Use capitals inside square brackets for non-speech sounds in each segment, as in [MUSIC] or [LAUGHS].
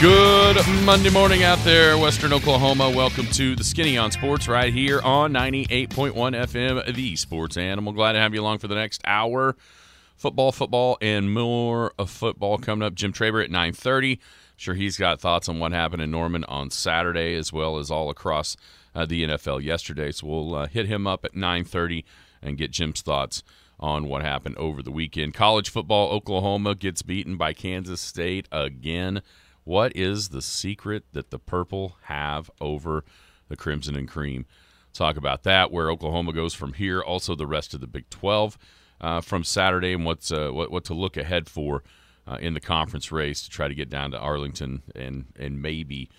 Good Monday morning out there, Western Oklahoma. Welcome to the Skinny on Sports right here on 98.1 FM, the Sports Animal. Glad to have you along for the next hour. Football, football, and more of football coming up. Jim Traber at 9.30. Sure he's got thoughts on what happened in Norman on Saturday as well as all across uh, the NFL yesterday. So we'll uh, hit him up at 9.30 and get Jim's thoughts on what happened over the weekend. College football, Oklahoma gets beaten by Kansas State again. What is the secret that the Purple have over the Crimson and Cream? Talk about that, where Oklahoma goes from here, also the rest of the Big 12 uh, from Saturday, and what's uh, what, what to look ahead for uh, in the conference race to try to get down to Arlington and and maybe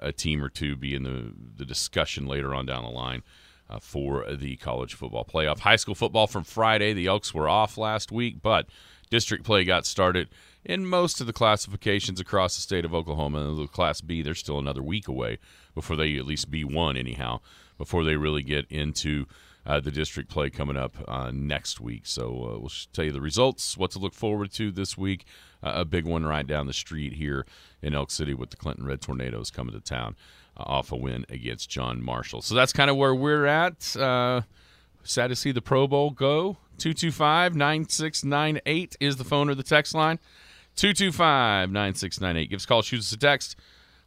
a team or two be in the, the discussion later on down the line. Uh, for the college football playoff. High school football from Friday. The Elks were off last week, but district play got started in most of the classifications across the state of Oklahoma. The Class B, they're still another week away before they at least be one, anyhow, before they really get into uh, the district play coming up uh, next week. So uh, we'll tell you the results, what to look forward to this week. Uh, a big one right down the street here in Elk City with the Clinton Red Tornadoes coming to town uh, off a win against John Marshall. So that's kind of where we're at. Uh, sad to see the Pro Bowl go. 225 9698 is the phone or the text line. 225 9698. Give us a call, shoot us a text.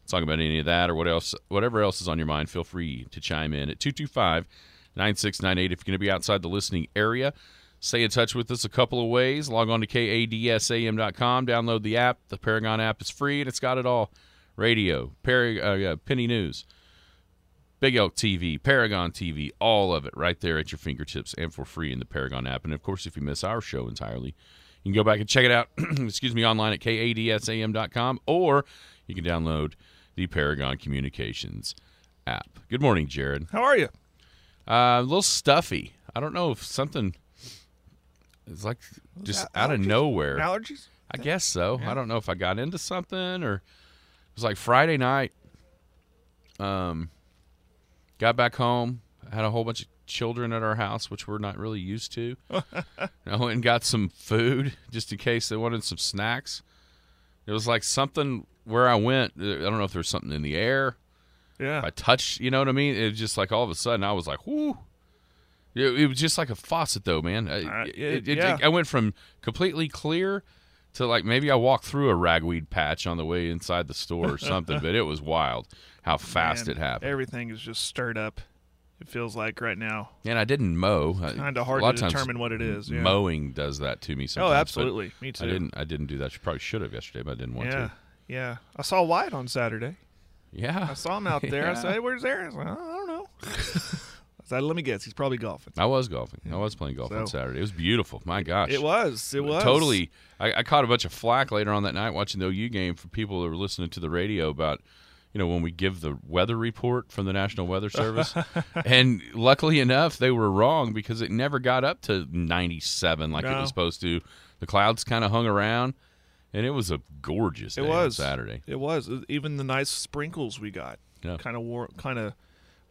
Talk about any of that or what else, whatever else is on your mind. Feel free to chime in at 225 9698. If you're going to be outside the listening area, stay in touch with us a couple of ways. Log on to kadsam.com, download the app. The Paragon app is free and it's got it all radio, uh, Penny News, Big Elk TV, Paragon TV, all of it right there at your fingertips and for free in the Paragon app. And of course, if you miss our show entirely, you can go back and check it out, [CLEARS THROAT] excuse me, online at kadsam.com or you can download the Paragon Communications app. Good morning, Jared. How are you? Uh, a little stuffy. I don't know if something is like just out of allergies? nowhere. Allergies? I guess so. I don't know if I got into something or it was like Friday night. Um, got back home, had a whole bunch of children at our house, which we're not really used to. [LAUGHS] I went and got some food just in case they wanted some snacks. It was like something where I went. I don't know if there was something in the air. Yeah. If I touched, you know what I mean? It was just like all of a sudden I was like, whoo. It, it was just like a faucet, though, man. I- Uh, it- it- yeah. I went from completely clear to like maybe I walked through a ragweed patch on the way inside the store or something, [LAUGHS] but it was wild how fast Man, it happened. Everything is just stirred up. It feels like right now. and I didn't mow. I Kind of hard to determine what it is. Yeah. Mowing does that to me sometimes. oh, absolutely. Me too. I didn't. I didn't do that. You probably should have yesterday, but I didn't want Yeah. to. Yeah. I saw White on Saturday. Yeah, I saw him out there. I [LAUGHS] said, hey, where's Aaron? I, like, oh, I don't know. [LAUGHS] I said, let me guess. He's probably golfing. I was golfing. I was playing golf on Saturday. It was beautiful. My gosh, It was. It was. Totally. I, I caught a bunch of flack later on that night watching the OU game for people that were listening to the radio about, you know, when we give the weather report from the National Weather Service. [LAUGHS] and luckily enough, they were wrong because it never got up to 97 like it was supposed to. The clouds kind of hung around, and it was a gorgeous day It on was. Saturday. It was. Even the nice sprinkles we got. Yeah. Kind of war kind of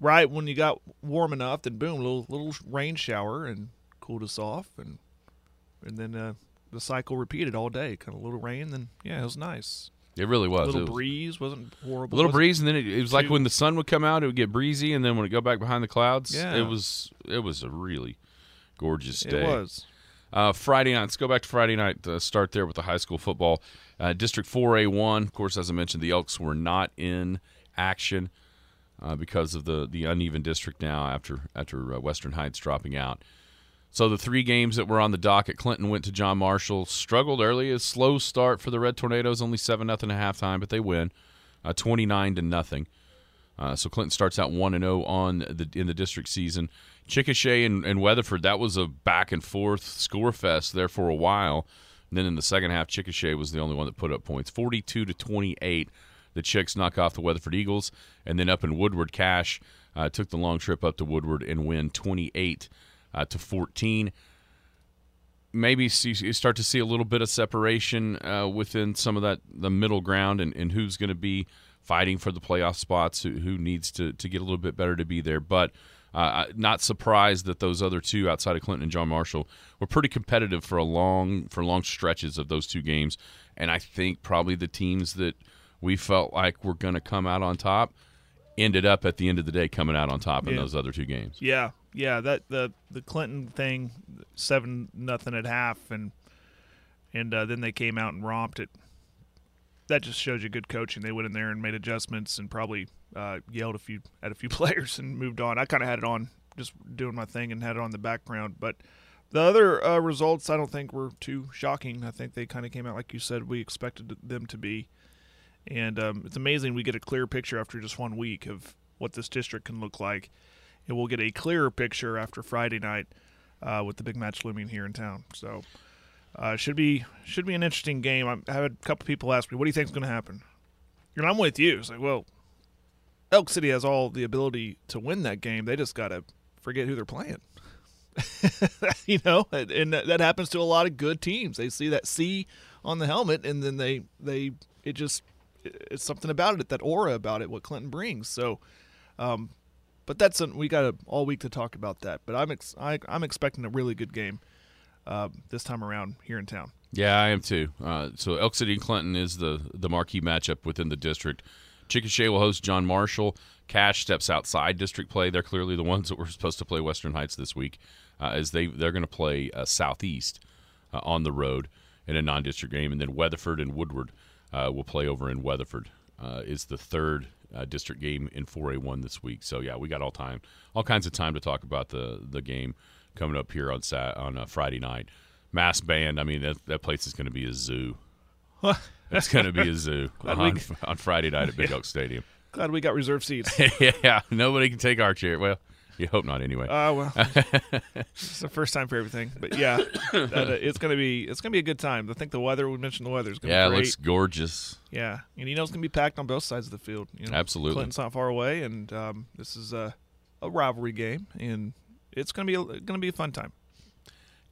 right when you got warm enough, then boom, little little rain shower and cooled us off and and then uh, the cycle repeated all day. Kind of little rain, then yeah, it was nice. It really was. A little It was- breeze wasn't horrible. A little wasn't- breeze, and then it, it was like when the sun would come out, it would get breezy, and then when it go back behind the clouds, Yeah. it was it was a really gorgeous day. It was. Uh, Friday night. Let's go back to Friday night. Uh, start there with the high school football. Uh, District 4A1. Of course, as I mentioned, the Elks were not in action uh, because of the the uneven district now after after uh, Western Heights dropping out. So the three games that were on the docket, Clinton went to John Marshall. Struggled early, a slow start for the Red Tornadoes, only seven nothing at halftime, but they win, uh, twenty nine to nothing. Uh, so Clinton starts out one and zero on the in the district season. Chickasha and, and Weatherford, that was a back and forth score fest there for a while. And then in the second half, Chickasha was the only one that put up points, forty two to twenty eight. The Chicks knock off the Weatherford Eagles, and then up in Woodward, Cache uh, took the long trip up to Woodward and win 28 uh, to 14. Maybe see, you start to see a little bit of separation uh, within some of that the middle ground and, and who's going to be fighting for the playoff spots, who, who needs to, to get a little bit better to be there. But uh, not surprised that those other two outside of Clinton and John Marshall were pretty competitive for a long for long stretches of those two games, and I think probably the teams that we felt like were going to come out on top ended up at the end of the day coming out on top in those other two games. Yeah, yeah. That the the Clinton thing, seven nothing at half, and and uh, then they came out and romped it. That just shows you good coaching. They went in there and made adjustments and probably uh, yelled a few at a few [LAUGHS] players and moved on. I kind of had it on, just doing my thing and had it on the background. But the other uh, results, I don't think were too shocking. I think they kind of came out like you said we expected them to be. And um, it's amazing we get a clear picture after just one week of what this district can look like. And we'll get a clearer picture after Friday night uh, with the big match looming here in town. So uh, should be should be an interesting game. I had a couple people ask me, "What do you think is going to happen?" And I'm with you. It's like, well, Elk City has all the ability to win that game. They just got to forget who they're playing. [LAUGHS] you know, and that happens to a lot of good teams. They see that C on the helmet, and then they they it just it's something about it, that aura about it, what Clinton brings. So, um, but that's an, we got a, all week to talk about that. But I'm ex, I, I'm expecting a really good game uh, this time around here in town. Yeah, I am too. Uh, so Elk City and Clinton is the the marquee matchup within the district. Chickasha will host John Marshall. Cache steps outside district play. They're clearly the [LAUGHS] ones that were supposed to play Western Heights this week, uh, as they they're going to play uh, Southeast uh, on the road in a non-district game, and then Weatherford and Woodward uh, will play over in Weatherford. Uh, is the third uh, district game in 4A1 this week. So yeah, we got all time, all kinds of time to talk about the the game coming up here on Sat on uh, Friday night. Mass band. I mean, that that place is going to be a zoo. [LAUGHS] it's going to be a zoo [LAUGHS] on, we- on Friday night at Big [LAUGHS] Oak Stadium. Glad we got reserved seats. yeah, nobody can take our chair. Well, you hope not anyway. Uh, well, [LAUGHS] it's the first time for everything, but yeah, [COUGHS] that, uh, it's gonna be it's gonna be a good time. I think the weather. We mentioned the weather is gonna yeah, be great. Yeah, looks gorgeous. Yeah, and you know it's gonna be packed on both sides of the field. You know, Absolutely. Clinton's not far away, and um, this is a, a rivalry game, and it's gonna be a, gonna be a fun time.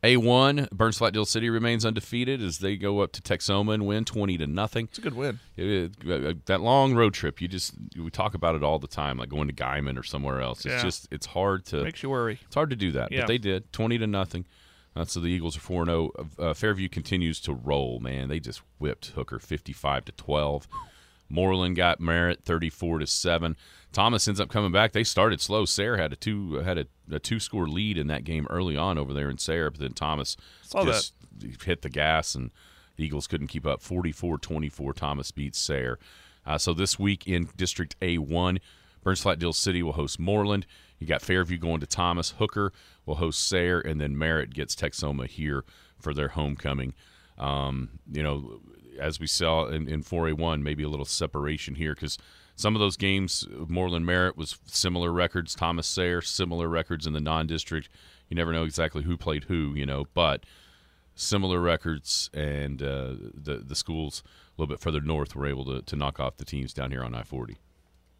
A1 Burns Flat City remains undefeated as they go up to Texhoma and win 20 to nothing. It's a good win. It- uh, that long road trip, you just we talk about it all the time, like going to Guymon or somewhere else. It's Yeah. just it's hard to Makes you worry. It's hard to do that, Yeah. but they did twenty to nothing. Uh, so the Eagles are four zero. Uh, Fairview continues to roll. Man, they just whipped Hooker fifty five to twelve. Mooreland got Merritt thirty four to seven. Thomas ends up coming back. They started slow. Sayre had a two had a, a two score lead in that game early on over there in Sayre, but then Thomas Saw just hit the gas and the Eagles couldn't keep up. 44-24, Thomas beats Sayre. Uh, so this week in District A1, Burns Flat Dill City will host Mooreland. You got Fairview going to Thomas. Hooker will host Sayre, and then Merritt gets Texhoma here for their homecoming. Um, you know, as we saw in, in 4A1, maybe a little separation here because some of those games, Mooreland Merritt was similar records. Thomas Sayre, similar records in the non-district. You never know exactly who played who, you know, but similar records, and uh, the the schools a little bit further north were able to, to knock off the teams down here on I forty.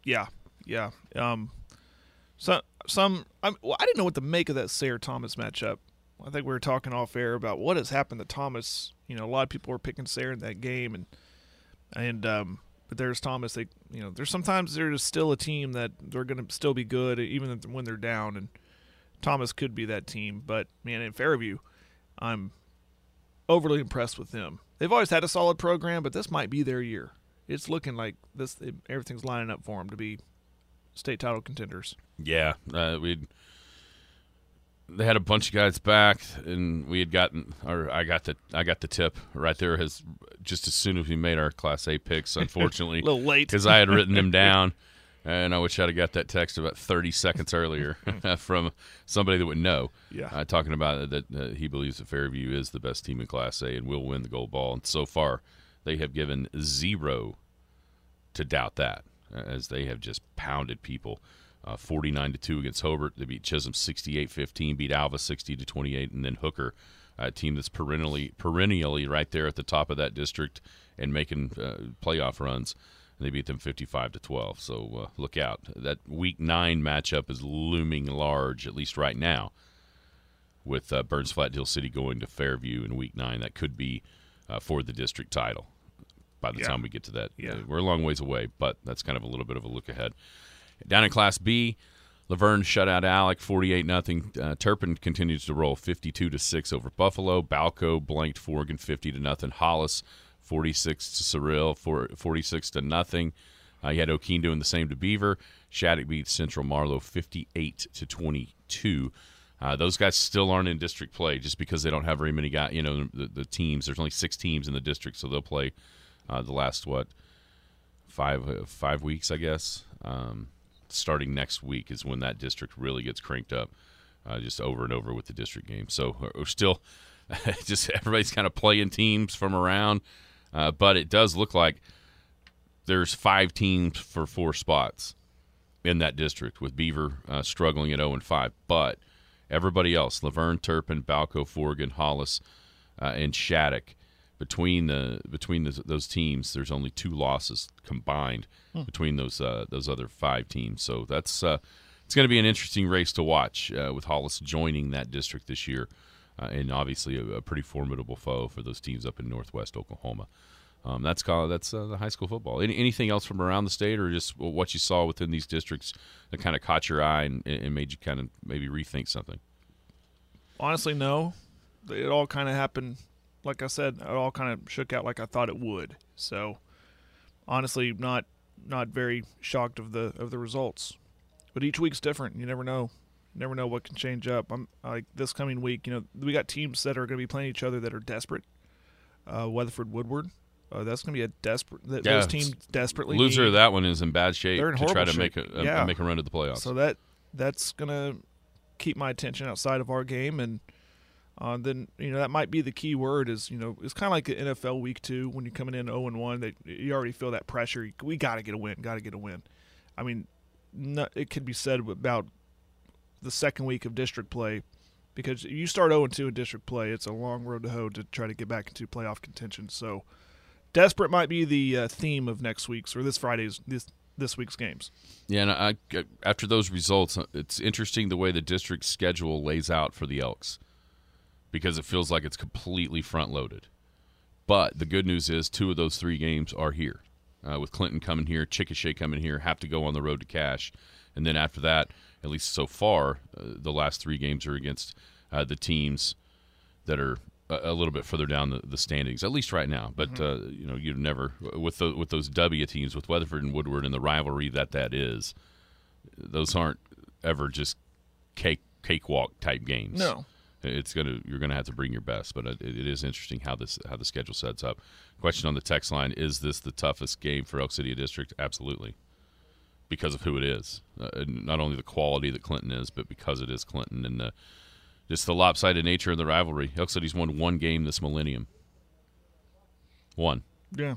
Yeah, yeah. Um, so some I'm, well, I didn't know what to make of that Sayre Thomas matchup. I think we were talking off air about what has happened to Thomas. You know, a lot of people were picking Sayre in that game, and and um, but there's Thomas. They you know, there's sometimes there's still a team that they're going to still be good even when they're down, and Thomas could be that team. But man, in Fairview, I'm overly impressed with them. They've always had a solid program, but this might be their year. It's looking like this. Everything's lining up for them to be state title contenders. Yeah, uh, we they had a bunch of guys back, and we had gotten, or I got the I got the tip right there. Has just as soon as we made our Class A picks, [LAUGHS] unfortunately, A little late. because I had written them [LAUGHS] down. And I wish I'd have got that text about 30 seconds earlier [LAUGHS] from somebody that would know. Yeah. Uh, talking about that uh, he believes that Fairview is the best team in Class A and will win the gold ball. And so far, they have given zero to doubt that, uh, as they have just pounded people. Uh, 49 to 2 against Hobart. They beat Chisholm 68 15, beat Alva 60 to 28, and then Hooker, a team that's perennially, perennially right there at the top of that district and making uh, playoff runs. And They beat them 55 to 12. So uh, look out. That week nine matchup is looming large, at least right now, with uh, Burns Flat Dill City going to Fairview in week nine. That could be uh, for the district title by the Yeah. time we get to that. Yeah. Uh, we're a long ways away, but that's kind of a little bit of a look ahead. Down in Class B, Laverne shut out Alec 48 nothing. Uh, Turpin continues to roll 52 to 6 over Buffalo. Balko blanked Forgan 50 to nothing. Hollis 46 to Cyril for 46 to nothing. Uh, you had Okeene doing the same to Beaver. Shattuck beat Central Marlow 58 to 22. Uh, those guys still aren't in district play just because they don't have very many guys. You know, the, the teams. There's only six teams in the district, so they'll play uh, the last what five uh, five weeks, I guess. Um, starting next week is when that district really gets cranked up, uh, just over and over with the district games. So we're- we're still [LAUGHS] just everybody's kind of playing teams from around, uh, but it does look like there's five teams for four spots in that district with Beaver uh, struggling at 0 and 5, but everybody else, Laverne, Turpin, Balko, Forgan, Hollis, uh, and Shattuck, between the between those, those teams, there's only two losses combined between those uh, those other five teams. So that's uh, it's going to be an interesting race to watch uh, with Hollis joining that district this year, uh, and obviously a, a pretty formidable foe for those teams up in Northwest Oklahoma. Um, that's called, that's uh, the high school football. Any, anything else from around the state, or just what you saw within these districts that kind of caught your eye and, and made you kind of maybe rethink something? Honestly, no. It all kind of happened, like I said, it all kind of shook out like I thought it would. So, honestly, not not very shocked of the of the results. But each week's different. You never know. You never know what can change up. I'm like this coming week. You know, we got teams that are going to be playing each other that are desperate. Uh, Weatherford Woodward. Uh, that's going to be a desperate. Th- Yeah, those teams desperately Loser need- of that one is in bad shape in to try to make a, a- Yeah. make a run to the playoffs. So that that's gonna keep my attention outside of our game, and uh, then you know that might be the key word is you know it's kind of like the NFL week two when you're coming in zero and one that you already feel that pressure. We got to get a win, got to get a win. I mean, no, it could be said about the second week of district play because you start 0 and 2 in district play, it's a long road to hoe to try to get back into playoff contention. So, desperate might be the uh, theme of next week's or this Friday's this this week's games. Yeah, and I- after those results, uh, it's interesting the way the district schedule lays out for the Elks because it feels like it's completely front loaded. But the good news is two of those three games are here. Uh, with Clinton coming here, Chickasha coming here, have to go on the road to Cache. And then after that, at least so far, uh, the last three games are against uh, the teams that are a, a little bit further down the, the standings, at least right now. But uh, you know, you never with the, with those W teams, with Weatherford and Woodward, and the rivalry that that is. Those aren't ever just cake cakewalk type games. No. It's gonna you're gonna have to bring your best. But it, it is interesting how this how the schedule sets up. Question on the text line: Is this the toughest game for Elk City District? Absolutely, because of who it is. Uh, not only the quality that Clinton is, but because it is Clinton and the just the lopsided nature of the rivalry. Elk City's won one game this millennium. One Yeah.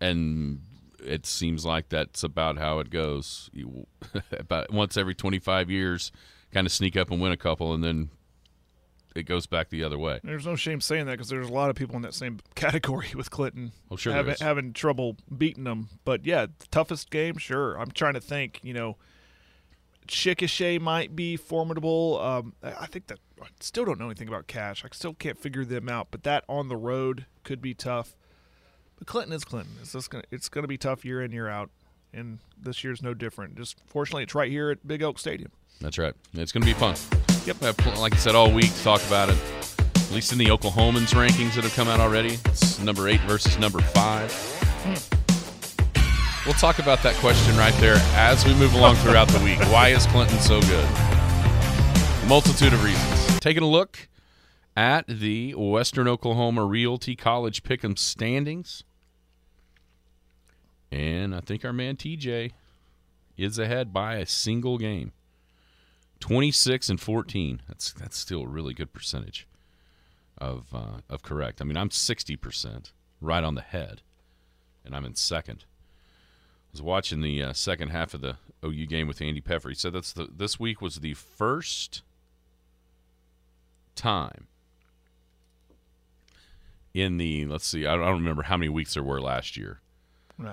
and it seems like that's about how it goes. You, [LAUGHS] about once every 25 years, kind of sneak up and win a couple, and then it goes back the other way. There's no shame saying that because there's a lot of people in that same [LAUGHS] category with Clinton. Oh, sure having, having trouble beating them. But yeah, the toughest game, sure. I'm trying to think. You know, Chickasha might be formidable. Um, I think that I still don't know anything about Cache. I still can't figure them out. But that on the road could be tough. But Clinton is Clinton. It's just gonna it's gonna be tough year in year out, and this year's no different. Just fortunately, it's right here at Big Oak Stadium. That's right. It's going to be fun. Yep. Like I said, all week to talk about it. At least in the Oklahomans rankings that have come out already, it's number eight versus number five. Hmm. We'll talk about that question right there as we move along throughout the week. Why is Clinton so good? Multitude of reasons. Taking a look at the Western Oklahoma Realty College Pick'em standings. And I think our man TJ is ahead by a single game. 26 and 14. That's that's still a really good percentage of uh, of correct. I mean, I'm 60% right on the head, and I'm in second. I was watching the uh, second half of the OU game with Andy Peffer. He said that's the this week was the first time in the let's see, I don't, I don't remember how many weeks there were last year,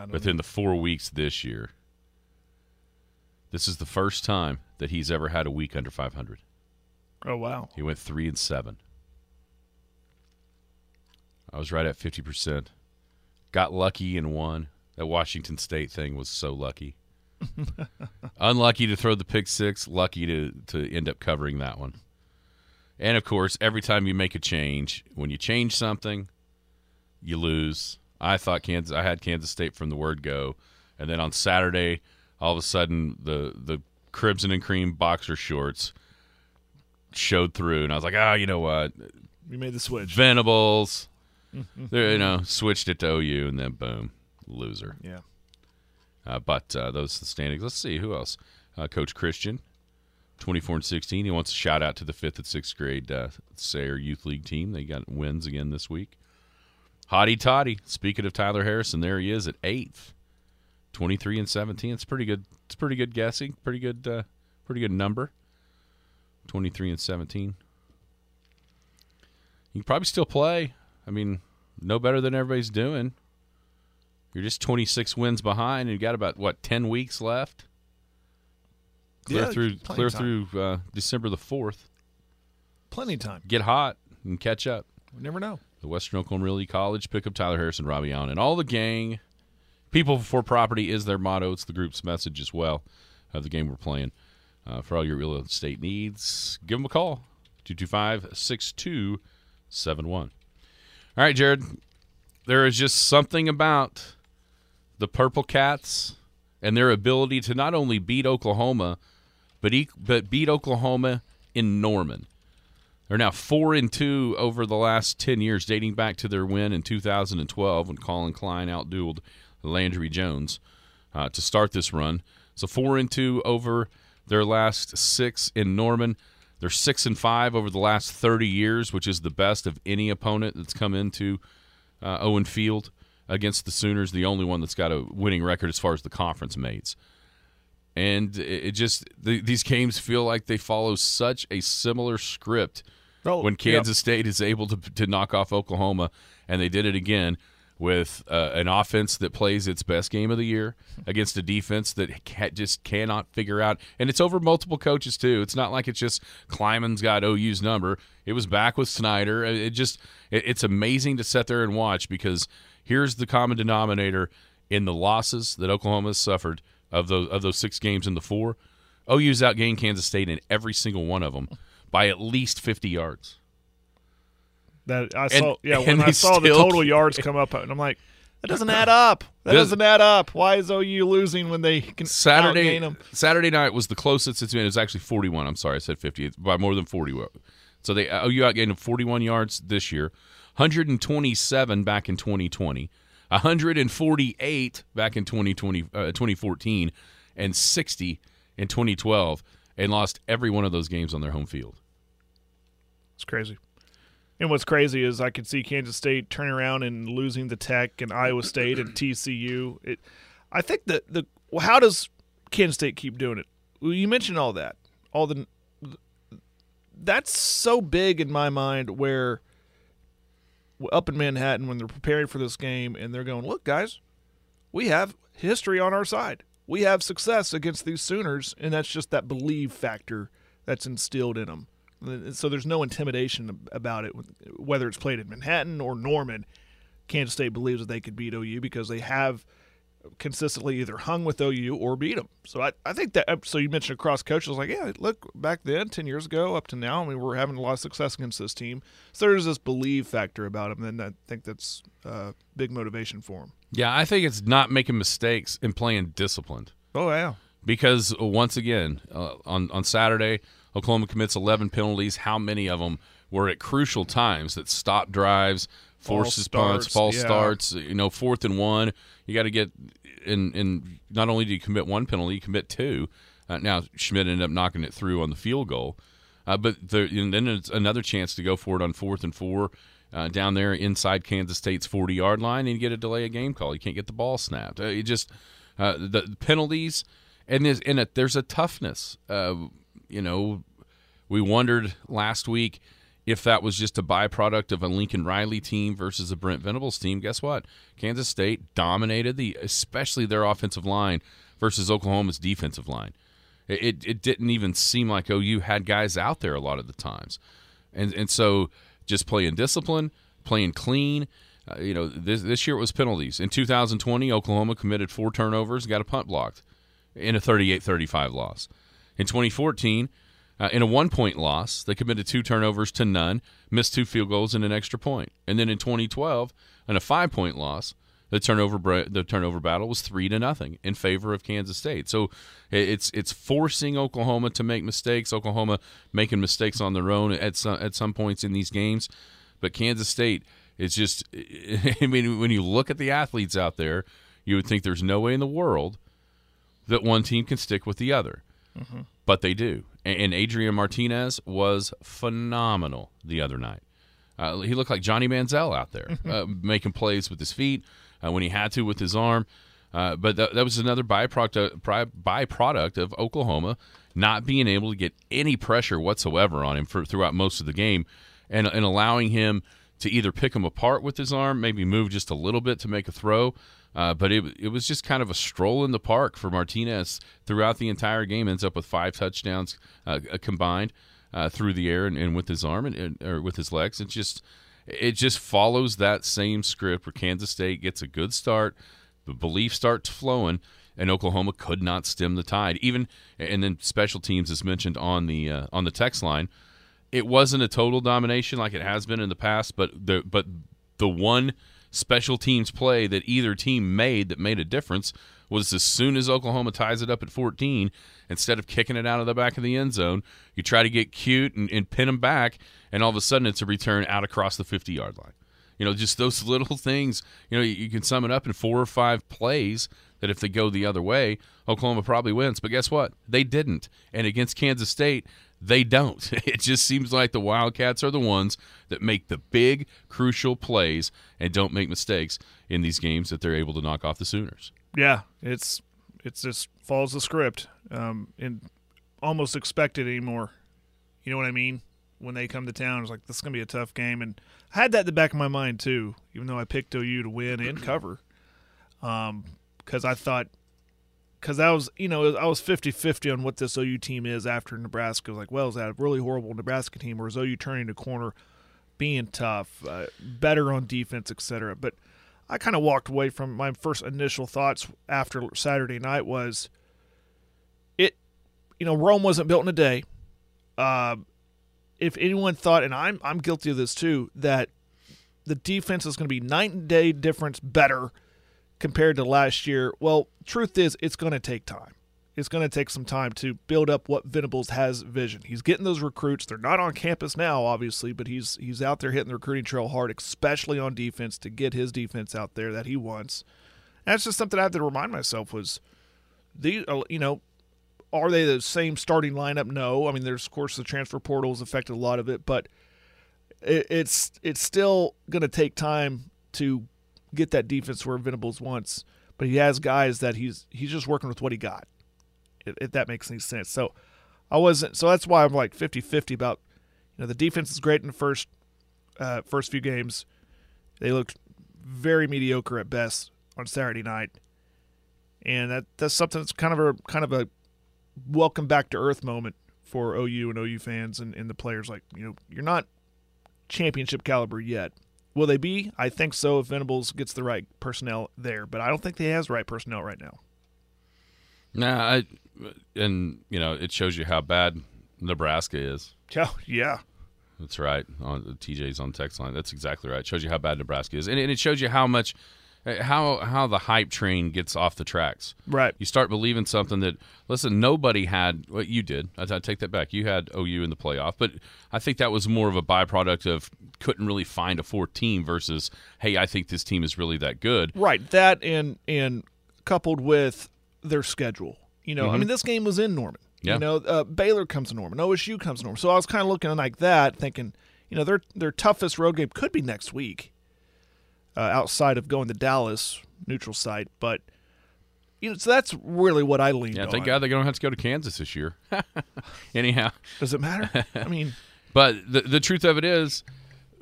within the four weeks this year. This is the first time that he's ever had a week under 500. Oh wow. He went three and seven. I was right at 50%. Got lucky and won. That Washington State thing was so lucky. [LAUGHS] Unlucky to throw the pick six, lucky to, to end up covering that one. And of course, every time you make a change, when you change something, you lose. I thought Kansas I had Kansas State from the word go. And then on Saturday, all of a sudden the the crimson and cream boxer shorts showed through and I was like, "Ah, you know what? We made the switch. Venables. [LAUGHS] You know, switched it to OU and then boom, loser. Yeah. Uh, but uh, those are the standings. Let's see who else. Uh, Coach Christian, twenty-four and sixteen. He wants a shout out to the fifth and sixth grade uh, Sayre Youth League team. They got wins again this week. Hottie Toddy. Speaking of Tyler Harrison, there he is at eighth, twenty-three and seventeen. It's pretty good. It's pretty good guessing. Pretty good. Uh, pretty good number. Twenty-three and seventeen. You can probably still play. I mean, no better than everybody's doing. You're just 26 wins behind, and you got about what 10 weeks left. Clear Yeah, through, clear through uh, December the 4th. Plenty of time. Get hot and catch up. We never know. The Western Oklahoma Realty College pick up Tyler Harrison, Robbie Allen, and all the gang. People before property is their motto. It's the group's message as well of the game we're playing. Uh, for all your real estate needs, give them a call 225 6271. All right, Jared. There is just something about the Purple Cats and their ability to not only beat Oklahoma, but e- but beat Oklahoma in Norman. They're now four and two over the last ten years, dating back to their win in 2012 when Collin Klein outdueled Landry Jones uh, to start this run. So four and two over their last six in Norman. They're six and five over the last 30 years, which is the best of any opponent that's come into uh, Owen Field against the Sooners. The only one that's got a winning record as far as the conference mates and it just the, these games feel like they follow such a similar script Oh, when yep. Kansas State is able to to knock off Oklahoma, and they did it again with uh, an offense that plays its best game of the year against a defense that just cannot figure out. And it's over multiple coaches too. It's not like it's just Klieman's got OU's number. It was back with Snyder. It it just it, it's amazing to sit there and watch because here's the common denominator in the losses that Oklahoma has suffered of those of those six games in the four. OU's outgained Kansas State in every single one of them by at least 50 yards. That I saw. Yeah, and when I saw the total yards [LAUGHS] come up, and I'm like, that doesn't add up. That Does- doesn't add up. Why is OU losing when they can Saturday them? Saturday night was the closest it's been. It was actually 41. I'm sorry, I said 50. It's by more than 40. So they OU outgained them 41 yards this year, 127 back in 2020, 148 back in 2020 uh, 2014, and 60 in 2012, and lost every one of those games on their home field. It's crazy. And what's crazy is I could see Kansas State turning around and losing the Tech and Iowa State and TCU. It, I think that the well, how does Kansas State keep doing it? Well, you mentioned all that, all the that's so big in my mind. Where up in Manhattan when they're preparing for this game and they're going, look, guys, we have history on our side. We have success against these Sooners, and that's just that believe factor that's instilled in them. So there's no intimidation about it, whether it's played in Manhattan or Norman. Kansas State believes that they could beat OU because they have consistently either hung with OU or beat them. So I, I think that. So you mentioned across coaches, like yeah, look back then, ten years ago up to now, I mean we're having a lot of success against this team. So there's this believe factor about them, and I think that's uh, big motivation for them. Yeah, I think it's not making mistakes and playing disciplined. Oh yeah, because once again uh, on on Saturday, Oklahoma commits 11 penalties. How many of them were at crucial times that stop drives, forces punts, false yeah. starts? You know, fourth and one, you got to get in. And not only do you commit one penalty, you commit two. Uh, now Schmit ended up knocking it through on the field goal, uh, but there, and then it's another chance to go for it on fourth and four. Uh, down there inside Kansas State's 40 yard line, and you get a delay of game call. You can't get the ball snapped. Uh, you just uh, the penalties, and there's in it there's a toughness. Uh, you know, we wondered last week if that was just a byproduct of a Lincoln Riley team versus a Brent Venables team, guess what? Kansas State dominated the, especially their offensive line versus Oklahoma's defensive line. It, it, didn't even seem like OU had guys out there a lot of the times, and and so just playing discipline, playing clean. Uh, you know, this this year it was penalties. In 2020, Oklahoma committed four turnovers, got a punt blocked in a 38-35 loss. In 2014 uh, in a one point loss, they committed two turnovers to none, missed two field goals and an extra point. And then in 2012, in a five point loss, the turnover the turnover battle was three to nothing in favor of Kansas State. So it's it's forcing Oklahoma to make mistakes. Oklahoma making mistakes on their own at some at some points in these games, but Kansas State is just. [LAUGHS] I mean, when you look at the athletes out there, you would think there's no way in the world that one team can stick with the other. Mm-hmm but they do. And Adrian Martinez was phenomenal the other night. Uh, he looked like Johnny Manziel out there, [LAUGHS] uh, making plays with his feet uh, when he had to with his arm. Uh, but that, that, was another byproduct, byproduct of Oklahoma not being able to get any pressure whatsoever on him for, throughout most of the game and, and allowing him to either pick him apart with his arm, maybe move just a little bit to make a throw, uh, but it it was just kind of a stroll in the park for Martinez throughout the entire game. Ends up with five touchdowns uh, combined uh, through the air and, and, with his arm and, and, or with his legs. It just it just follows that same script where Kansas State gets a good start, the belief starts flowing, and Oklahoma could not stem the tide. Even and then special teams is mentioned on the uh, on the text line. It wasn't a total domination like it has been in the past, but the but the one special teams play that either team made that made a difference was as soon as Oklahoma ties it up at 14, instead of kicking it out of the back of the end zone, you try to get cute and, and pin them back, and all of a sudden it's a return out across the 50 yard line. You know, just those [LAUGHS] little things, you know, you, you can sum it up in four or five plays that if they go the other way, Oklahoma probably wins. But guess what? They didn't. And against Kansas State, they don't. [LAUGHS] It just seems like the Wildcats are the ones that make the big, crucial plays and don't make mistakes in these games that they're able to knock off the Sooners. Yeah, it's it's just follows the script um, and almost expected anymore. You know what I mean? When they come to town, it's like this is gonna be a tough game, and I had that in the back of my mind too. Even though I picked OU to win and cover, because um, I thought because I was, you know, I was 50 50 on what this OU team is after Nebraska. I was like, well, is that a really horrible Nebraska team, or is OU turning the corner, being tough, uh, better on defense, etc.? But I kind of walked away from my first initial thoughts after Saturday night was it, you know, Rome wasn't built in a day. Uh, if anyone thought, and I'm I'm guilty of this too, that the defense is going to be night and day difference better compared to last year? Well, truth is, it's going to take time. It's going to take some time to build up what Venables has vision. He's getting those recruits. They're not on campus now, obviously, but he's he's out there hitting the recruiting trail hard, especially on defense to get his defense out there that he wants. And that's just something I have to remind myself was the uh, you know are they the same starting lineup? No. I mean, there's of course the transfer portal has affected a lot of it, but it, it's it's still going to take time to get that defense where Venables wants, but he has guys that he's he's just working with what he got. If, if that makes any sense. So I wasn't so that's why I'm like 50-50 about you know the defense is great in the first uh, first few games. They looked very mediocre at best on Saturday night. And that that's something that's kind of a kind of a welcome back to earth moment for OU and OU fans and, and the players like, you know, you're not championship caliber yet, Will they be? I think so if Venables gets the right personnel there, but I don't think he has the right personnel right now. Nah, I, and you know it shows you how bad Nebraska is. Yeah, [LAUGHS] oh, yeah. That's right. On TJ's on text line. That's exactly right. It shows you how bad Nebraska is, and, and it shows you how much how how the hype train gets off the tracks. Right. You start believing something that listen, nobody had what well, you did. I, I take that back. You had OU in the playoff, but I think that was more of a byproduct of couldn't really find a fourth team versus hey, I think this team is really that good. Right. That and and coupled with their schedule. You know, mm-hmm. I mean, this game was in Norman. Yeah. You know, uh, Baylor comes to Norman, OSU comes to Norman. So I was kind of looking like that, thinking, you know, their their toughest road game could be next week uh, outside of going to Dallas neutral site. But you know, so that's really what I leaned. Yeah, thank on. God they don't have to go to Kansas this year. [LAUGHS] Anyhow, does it matter? I mean, [LAUGHS] But the the truth of it is,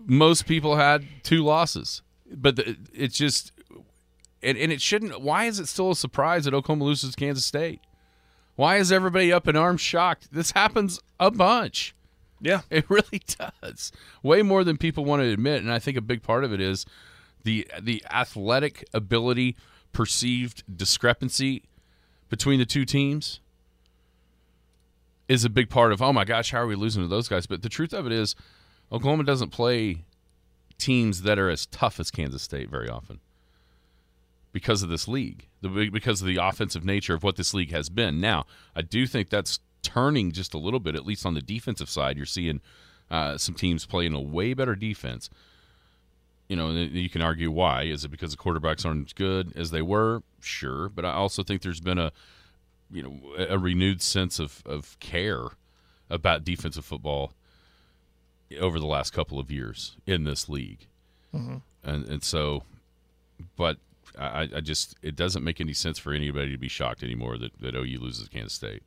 most people had two losses. But the, it's just, and, and it shouldn't. Why is it still a surprise that Oklahoma loses to Kansas State? Why is everybody up in arms shocked? This happens a bunch. Yeah. It [LAUGHS] really does. Way more than people want to admit, and I think a big part of it is the the athletic ability perceived discrepancy between the two teams is a big part of oh my gosh how are we losing to those guys? But the truth of it is oklahoma doesn't play teams that are as tough as kansas state very often because of this league because of the offensive nature of what this league has been. Now i do think that's turning just a little bit at least on the defensive side. You're seeing uh, some teams playing a way better defense you know, you can argue why. Is it because the quarterbacks aren't as good as they were? Sure, but I also think there's been a, you know, a renewed sense of of care about defensive football over the last couple of years in this league, mm-hmm. and and so, but I, I just it doesn't make any sense for anybody to be shocked anymore that that OU loses Kansas State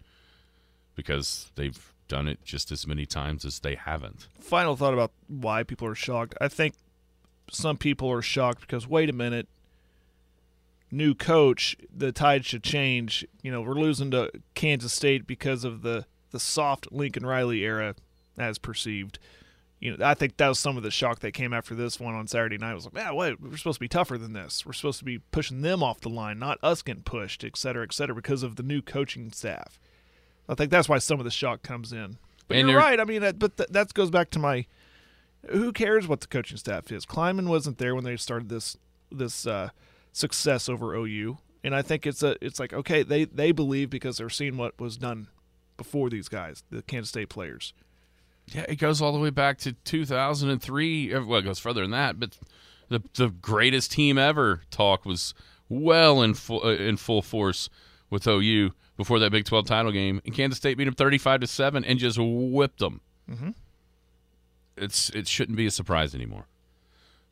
because they've done it just as many times as they haven't. Final thought about why people are shocked. I think some people are shocked because wait a minute, new coach, the tide should change. You know, we're losing to Kansas State because of the the soft Lincoln Riley era, as perceived. You know, I think that was some of the shock that came after this one on Saturday night. It was like, man, wait, we're supposed to be tougher than this. We're supposed to be pushing them off the line, not us getting pushed, et cetera, et cetera, because of the new coaching staff. I think that's why some of the shock comes in. But and you're right. I mean, but th- that goes back to my who cares what the coaching staff is? Klieman wasn't there when they started this this uh, success over OU, and I think it's a it's like okay, they they believe because they're seeing what was done before these guys, the Kansas State players. Yeah, it goes all the way back to 2003. Well, it goes further than that, but the the greatest team ever talk was well in full uh, in full force with OU before that Big 12 title game, and Kansas State beat them 35 to seven and just whipped them. Mm-hmm it's it shouldn't be a surprise anymore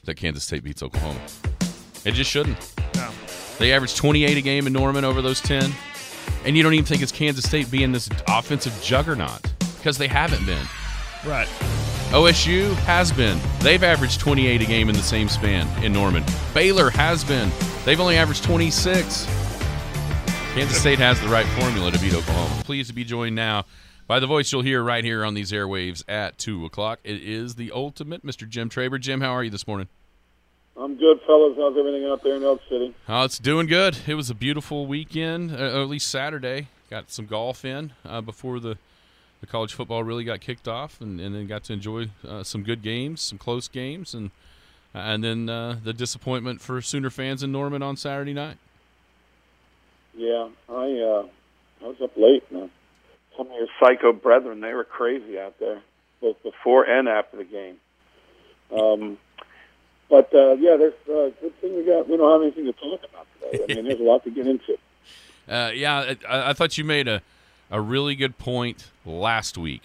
that Kansas State beats Oklahoma. It just shouldn't. No. They averaged 28 a game in Norman over those 10, and you don't even think it's Kansas State being this offensive juggernaut because they haven't been. Right. OSU has been. They've averaged 28 a game in the same span in Norman. Baylor has been. They've only averaged 26. Kansas State has the right formula to beat Oklahoma. Pleased to be joined now by the voice you'll hear right here on these airwaves at 2 o'clock. It is the ultimate Mr. Jim Traber. Jim, how are you this morning? I'm good, fellas. How's everything out there in Elk City? Oh, it's doing good. It was a beautiful weekend, uh, at least Saturday. Got some golf in uh, before the, the college football really got kicked off, and, and then got to enjoy uh, some good games, some close games, and and then uh, the disappointment for Sooner fans in Norman on Saturday night. Yeah, I uh, I was up late, man some of your psycho brethren, they were crazy out there, both before and after the game. Um, but uh, yeah, there's uh, good thing we got. We don't have anything to talk about today. I mean, there's a lot to get into. [LAUGHS] Uh, yeah, I, I, thought you made a, a really good point last week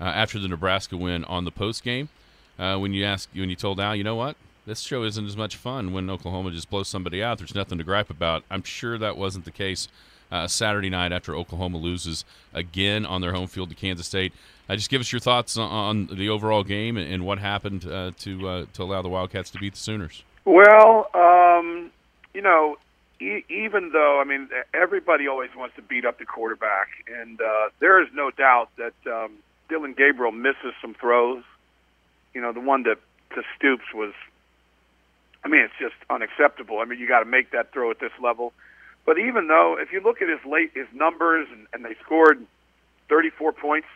uh, after the Nebraska win on the post game uh, when you asked when you told Al, you know what, this show isn't as much fun when Oklahoma just blows somebody out. There's nothing to gripe about. I'm sure that wasn't the case uh, Saturday night after Oklahoma loses again on their home field to Kansas State. Uh, just give us your thoughts on, the overall game and, what happened uh, to uh, to allow the Wildcats to beat the Sooners. Well, um, you know, e- even though I mean everybody always wants to beat up the quarterback, and uh, there is no doubt that um, Dillon Gabriel misses some throws. You know, the one that to Stoops was. I mean, it's just unacceptable. I mean, you got to make that throw at this level. But even though, if you look at his late his numbers, and, and they scored 34 points,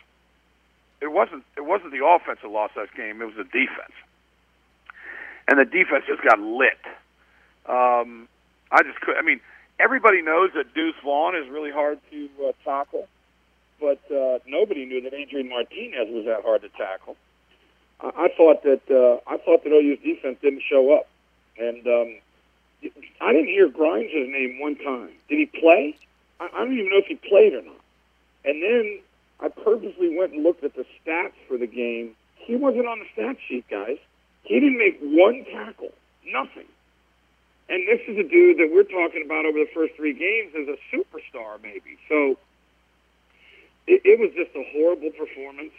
it wasn't it wasn't the offense that lost that game. It was the defense, and the defense just got lit. Um, I just could. I mean, everybody knows that Deuce Vaughn is really hard to uh, tackle, but uh, nobody knew that Adrian Martinez was that hard to tackle. I, I thought that uh, I thought that OU's defense didn't show up, and um, I didn't hear Grimes' name one time. Did he play? I, I don't even know if he played or not. And then I purposely went and looked at the stats for the game. He wasn't on the stat sheet, guys. He didn't make one tackle, nothing. And this is a dude that we're talking about over the first three games as a superstar, maybe. So it, it was just a horrible performance.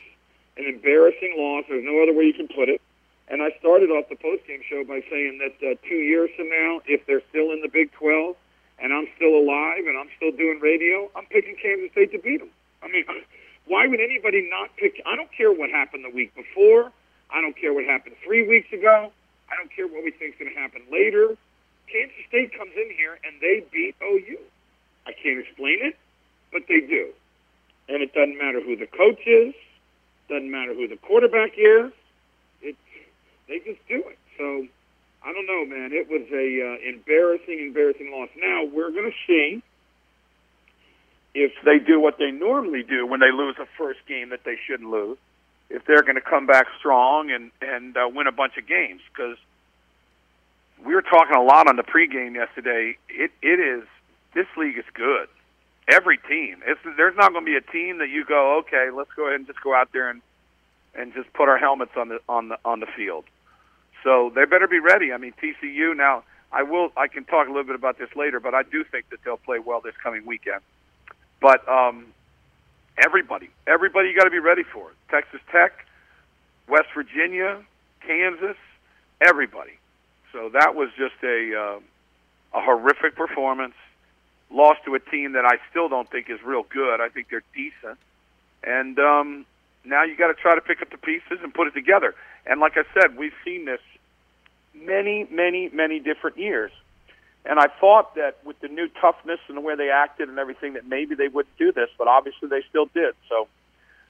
an embarrassing loss. There's no other way you can put it. And I started off the postgame show by saying that uh, two years from now, if they're still in the Big 12 and I'm still alive and I'm still doing radio, I'm picking Kansas State to beat them. I mean, [LAUGHS] why would anybody not pick? I don't care what happened the week before. I don't care what happened three weeks ago. I don't care what we think is going to happen later. Kansas State comes in here and they beat OU. I can't explain it, but they do. And it doesn't matter who the coach is, doesn't matter who the quarterback is. They just do it. So I don't know, man. It was a uh, embarrassing, embarrassing loss. Now we're going to see if they do what they normally do when they lose a first game that they shouldn't lose. If they're going to come back strong and and uh, win a bunch of games, because we were talking a lot on the pregame yesterday. It it is this league is good. Every team. It's, there's not going to be a team that you go, okay, let's go ahead and just go out there and and just put our helmets on the on the on the field. So they better be ready. I mean, TCU now. I will. I can talk a little bit about this later, but I do think that they'll play well this coming weekend. But um, everybody, everybody, you got to be ready for it. Texas Tech, West Virginia, Kansas, everybody. So that was just a uh, a horrific performance. Lost to a team that I still don't think is real good. I think they're decent, and um, now you got to try to pick up the pieces and put it together. And like I said, we've seen this many, many, many different years. And I thought that with the new toughness and the way they acted and everything, that maybe they wouldn't do this, but obviously they still did. So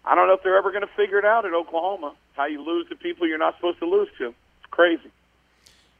I don't know if they're ever going to figure it out at Oklahoma. How you lose to people you're not supposed to lose to? It's crazy.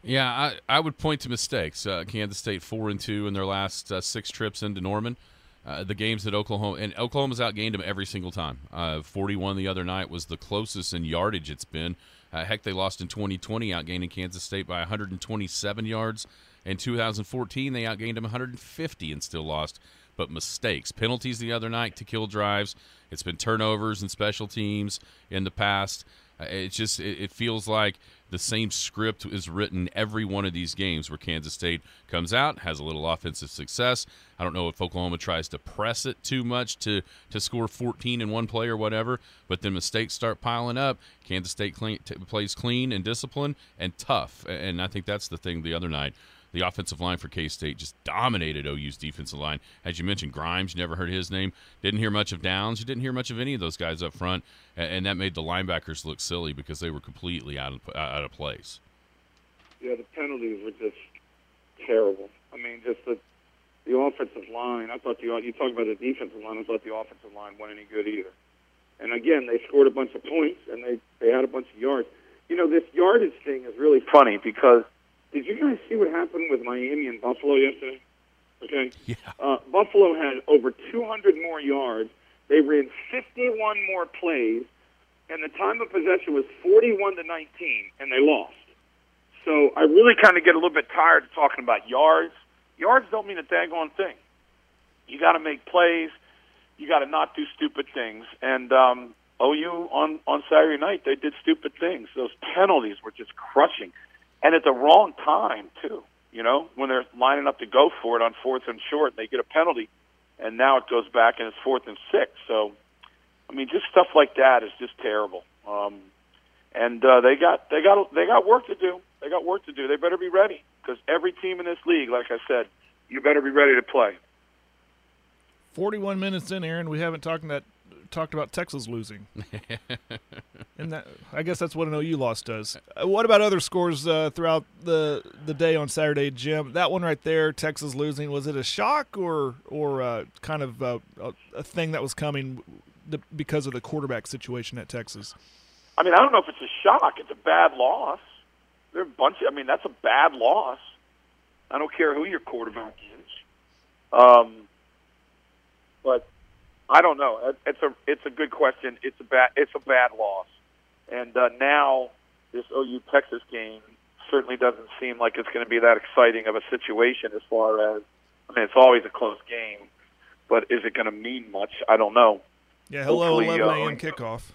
Yeah, I, I would point to mistakes. Uh, Kansas State four and two in their last uh, six trips into Norman. Uh, the games that Oklahoma and Oklahoma's outgained them every single time. Uh, 41 the other night was the closest in yardage it's been. Uh, heck, they lost in 2020, outgaining Kansas State by 127 yards. In 2014, they outgained them 150 and still lost. But mistakes, penalties the other night to kill drives. It's been turnovers and special teams in the past. Uh, it just it, it feels like the same script is written every one of these games where Kansas State comes out, has a little offensive success. I don't know if Oklahoma tries to press it too much to to score 14 in one play or whatever, but then mistakes start piling up. Kansas State clean, t- plays clean and disciplined and tough, and I think that's the thing the other night. The offensive line for K State just dominated OU's defensive line. As you mentioned, Grimes, you never heard his name. Didn't hear much of Downs. You didn't hear much of any of those guys up front, and that made the linebackers look silly because they were completely out of out of place. Yeah, the penalties were just terrible. I mean, just the the offensive line. I thought the you talk about the defensive line. I thought the offensive line wasn't any good either. And again, they scored a bunch of points and they they had a bunch of yards. You know, this yardage thing is really funny because did you guys see what happened with Miami and Buffalo yesterday? Okay. Yeah. Uh, Buffalo had over 200 more yards. They ran 51 more plays, and the time of possession was 41 to 19, and they lost. So I really kind of get a little bit tired of talking about yards. Yards don't mean a daggone thing. You got to make plays. You got to not do stupid things. And um, OU on on Saturday night, they did stupid things. Those penalties were just crushing and at the wrong time too. You know, when they're lining up to go for it on fourth and short, they get a penalty, and now it goes back and it's fourth and six. So, I mean, just stuff like that is just terrible. Um, and uh, they got they got they got work to do. They got work to do. They better be ready because every team in this league, like I said, you better be ready to play. Forty-one minutes in, Aaron. We haven't talked that talked about Texas losing. [LAUGHS] and that I guess that's what an OU loss does. Uh, what about other scores uh, throughout the the day on Saturday, Jim? That one right there, Texas losing, was it a shock or or uh, kind of uh, a, a, thing that was coming because of the quarterback situation at Texas? I mean, I don't know if it's a shock. It's a bad loss. There are a bunch. Of, I mean, that's a bad loss. I don't care who your quarterback is. Um, but I don't know. It's a it's a good question. It's a bad it's a bad loss, and uh, now this OU Texas game certainly doesn't seem like it's going to be that exciting of a situation as far as I mean it's always a close game, but is it going to mean much? I don't know. Yeah, hello, Hopefully, 11 a.m. Uh, kickoff. [LAUGHS]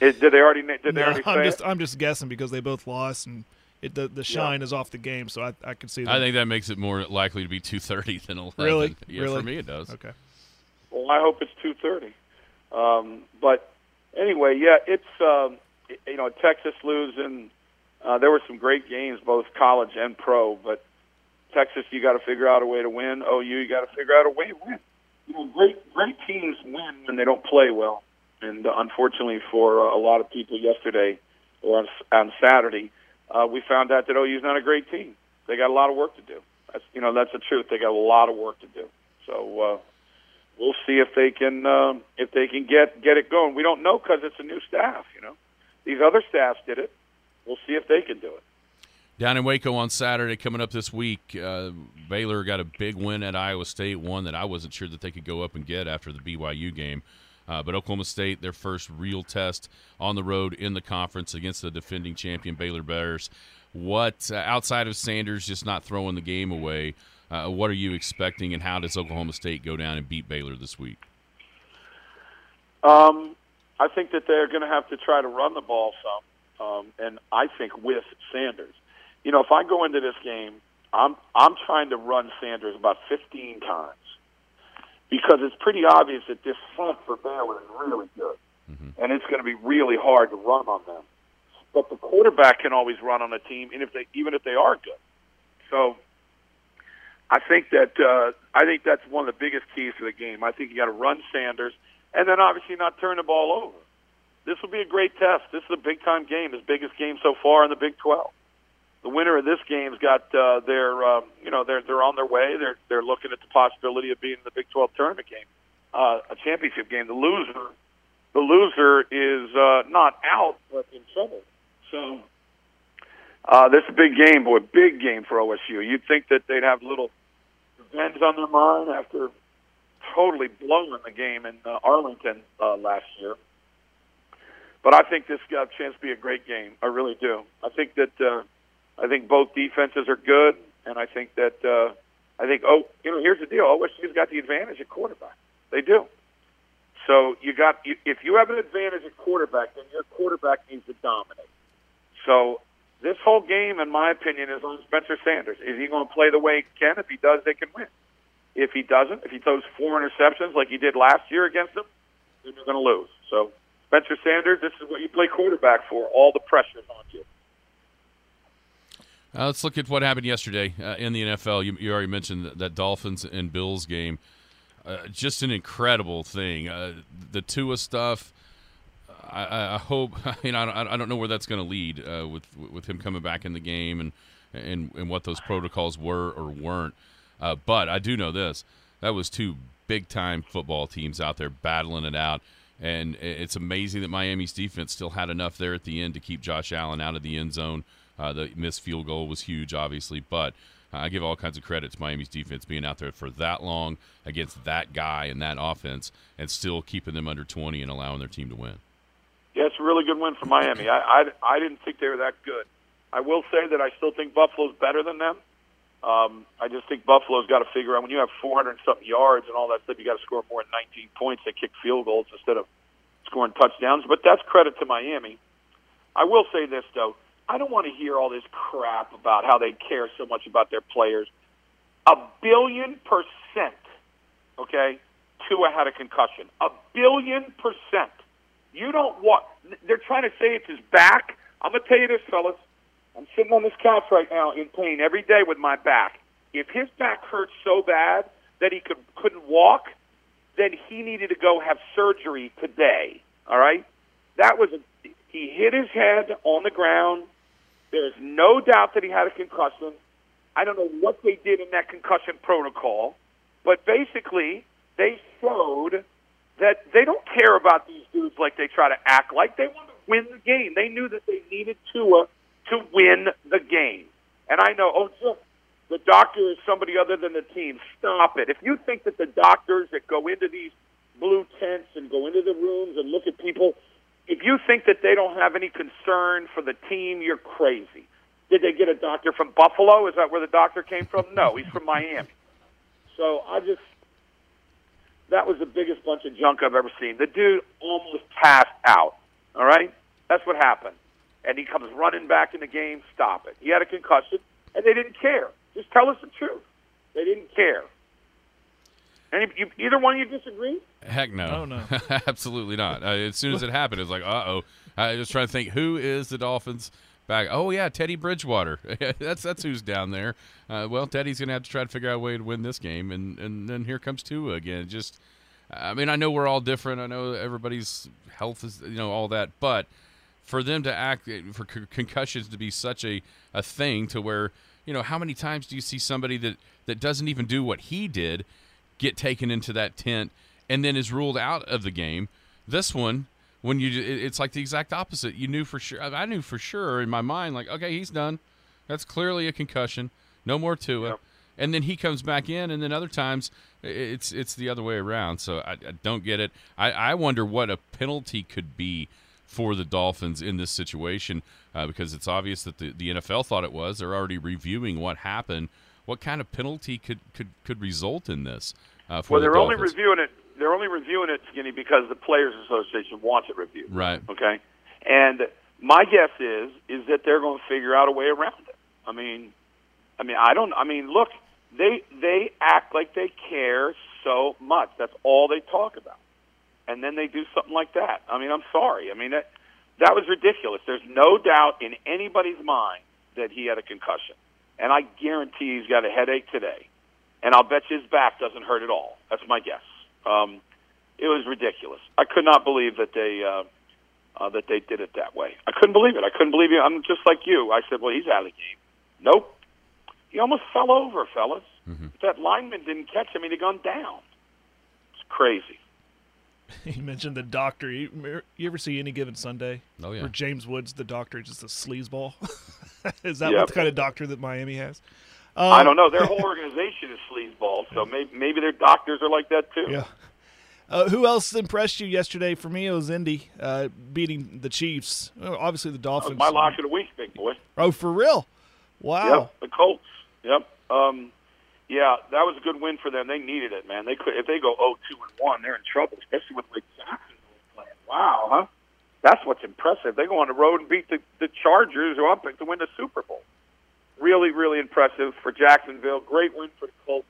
It, did they already? Did no, they already I'm just it? I'm just guessing because they both lost and. It, the the shine yeah. is off the game, so I I can see. That. I think that makes it more likely to be two thirty than eleven. Really? Yeah, really? for me it does. Okay. Well, I hope it's two thirty. Um, but anyway, yeah, it's um, you know Texas losing. Uh, there were some great games, both college and pro, but Texas, you got to figure out a way to win. OU, you got to figure out a way to win. You know, great great teams win when they don't play well, and uh, unfortunately for uh, a lot of people yesterday or on, on Saturday, uh, we found out that OU's not a great team. They got a lot of work to do. That's you know that's the truth. They got a lot of work to do. So uh, we'll see if they can uh, if they can get get it going. We don't know because it's a new staff. You know, these other staffs did it. We'll see if they can do it. Down in Waco on Saturday, coming up this week, uh, Baylor got a big win at Iowa State, one that I wasn't sure that they could go up and get after the BYU game. Uh, but Oklahoma State, their first real test on the road in the conference against the defending champion Baylor Bears. What, uh, outside of Sanders just not throwing the game away, uh, what are you expecting, and how does Oklahoma State go down and beat Baylor this week? Um, I think that they're going to have to try to run the ball some, um, and I think with Sanders. You know, if I go into this game, I'm I'm trying to run Sanders about 15 times because it's pretty obvious that this front for Baylor is really good, mm-hmm. and it's going to be really hard to run on them. But the quarterback can always run on a team, and if they even if they are good. So I think that uh, I think that's one of the biggest keys to the game. I think you got to run Sanders, and then obviously not turn the ball over. This will be a great test. This is a big time game, his biggest game so far in the Big 12. The winner of this game's got uh, their, um, you know, they're they're on their way. They're they're looking at the possibility of being in the Big 12 tournament game, uh, a championship game. The loser, the loser is uh, not out but in trouble. So uh, this is a big game, boy, big game for OSU. You'd think that they'd have little revenge on their mind after totally blowing the game in uh, Arlington uh, last year. But I think this got a chance to be a great game. I really do. I think that uh, I think both defenses are good, and I think that uh, I think oh, you know, here's the deal: OSU's got the advantage at quarterback. They do. So you got if you have an advantage at quarterback, then your quarterback needs to dominate. So this whole game, in my opinion, is on Spencer Sanders. Is he going to play the way he can? If he does, they can win. If he doesn't, if he throws four interceptions like he did last year against them, then they're going to lose. So Spencer Sanders, this is what you play quarterback for. All the pressure's on you. Uh, let's look at what happened yesterday uh, in the NFL. You, you already mentioned that, that, Dolphins and Bills game. Uh, just an incredible thing. Uh, the Tua stuff I, I hope [LAUGHS] you know I, I don't know where that's going to lead uh, with with him coming back in the game and and and what those protocols were or weren't. Uh, but I do know this: that was two big time football teams out there battling it out, and it's amazing that Miami's defense still had enough there at the end to keep Josh Allen out of the end zone. Uh, the missed field goal was huge, obviously, but I give all kinds of credit to Miami's defense being out there for that long against that guy and that offense, and still keeping them under 20 and allowing their team to win. Yeah, it's a really good win for Miami. I, I, I didn't think they were that good. I will say that I still think Buffalo's better than them. Um, I just think Buffalo's got to figure out when you have 400 something yards and all that stuff, you got to score more than 19 points. They kick field goals instead of scoring touchdowns. But that's credit to Miami. I will say this though, I don't want to hear all this crap about how they care so much about their players. A billion percent, okay? Tua had a concussion. A billion percent. You don't want. They're trying to say it's his back. I'm gonna tell you this, fellas. I'm sitting on this couch right now in pain every day with my back. If his back hurts so bad that he could couldn't walk, then he needed to go have surgery today. All right, that was a, he hit his head on the ground. There's no doubt that he had a concussion. I don't know what they did in that concussion protocol, but basically they showed that they don't care about these dudes like they try to act like. They want to win the game. They knew that they needed Tua to win the game. And I know, oh, the doctor is somebody other than the team. Stop it. If you think that the doctors that go into these blue tents and go into the rooms and look at people, if you think that they don't have any concern for the team, you're crazy. Did they get a doctor from Buffalo? Is that where the doctor came from? No, he's from Miami. So I just that was the biggest bunch of junk I've ever seen. The dude almost passed out. All right, that's what happened, and he comes running back in the game. Stop it. He had a concussion, and they didn't care. Just tell us the truth. They didn't care. Any, you, either one of you disagree? Heck no. Oh, no. [LAUGHS] Absolutely not. Uh, as soon as it happened, it was like, uh oh. I was trying to think who is the Dolphins back. Oh yeah, Teddy Bridgewater. [LAUGHS] that's that's who's down there. Uh, well, Teddy's gonna have to try to figure out a way to win this game, and and then here comes Tua again. Just, I mean, I know we're all different. I know everybody's health is you know all that, but for them to act for con- concussions to be such a a thing to where you know how many times do you see somebody that that doesn't even do what he did get taken into that tent and then is ruled out of the game. This one, when you, it's like the exact opposite. You knew for sure. I knew for sure in my mind, like, okay, he's done. That's clearly a concussion. No more to it. Yep. And then he comes back in, and then other times it's it's the other way around. So I, I don't get it. I, I wonder what a penalty could be for the Dolphins in this situation uh, because it's obvious that the, the NFL thought it was. They're already reviewing what happened. What kind of penalty could could, could result in this? Uh, for Well, the they're only reviewing it. They're only reviewing it, Skinny, because the Players Association wants it reviewed. Right. Okay. And my guess is is that they're going to figure out a way around it. I mean, I mean, I don't. I mean, look, they they act like they care so much. That's all they talk about, and then they do something like that. I mean, I'm sorry. I mean, that that was ridiculous. There's no doubt in anybody's mind that he had a concussion, and I guarantee he's got a headache today, and I'll bet you his back doesn't hurt at all. That's my guess. Um, it was ridiculous. I could not believe that they. Uh, uh, that they did it that way. I couldn't believe it. I couldn't believe it. I'm just like you. I said, well, he's out of the game. Nope. He almost fell over, fellas. If that lineman didn't catch him, he'd have gone down. It's crazy. [LAUGHS] You mentioned the doctor. You, you ever see any given Sunday? Oh, yeah. Where James Woods, the doctor, is just a sleazeball. [LAUGHS] is that Yep. what the kind of doctor that Miami has? Um, I don't know. Their whole organization is sleazeball, so maybe, maybe their doctors are like that too. Yeah. Uh, who else impressed you yesterday? For me, it was Indy uh, beating the Chiefs. Obviously, the Dolphins. my lock of the week, big boy. Oh, for real? Wow. Yep, the Colts. Yep. Um, yeah, that was a good win for them. They needed it, man. They could if they go 0 2 and 1, they're in trouble, especially with Rick Jackson playing. Wow, huh? That's what's impressive. They go on the road and beat the, the Chargers, who I picked to win the Super Bowl. Really, really impressive for Jacksonville. Great win for the Colts.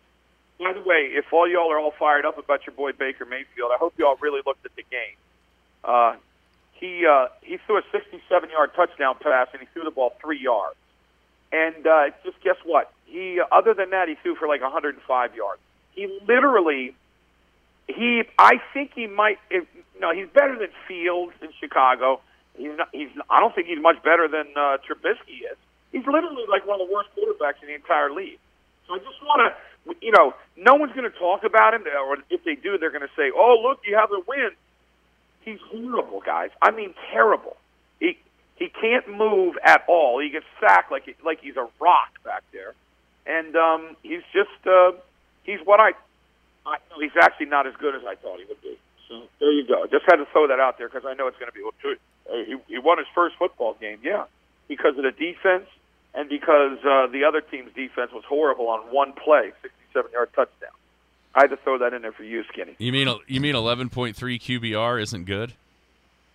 By the way, if all y'all are all fired up about your boy Baker Mayfield, I hope y'all really looked at the game. Uh, he uh, he threw a 67-yard touchdown pass, and he threw the ball three yards. And uh, just guess what? He, other than that, he threw for like 105 yards. He literally, he, I think he might. If, no, he's better than Fields in Chicago. He's not. He's. I don't think he's much better than uh, Trubisky is. He's literally like one of the worst quarterbacks in the entire league. So I just want to, you know, no one's going to talk about him, or if they do, they're going to say, "Oh, look, you have a win." He's horrible, guys. I mean, terrible. He he can't move at all. He gets sacked like like he's a rock back there, and um, he's just uh, he's what I, I he's actually not as good as I thought he would be. So there you go. Just had to throw that out there because I know it's going to be. Uh, he he won his first football game, yeah, because of the defense and because uh, the other team's defense was horrible on one play, sixty-seven yard touchdown. I had to throw that in there for you, Skinny. You mean you mean eleven point three QBR isn't good?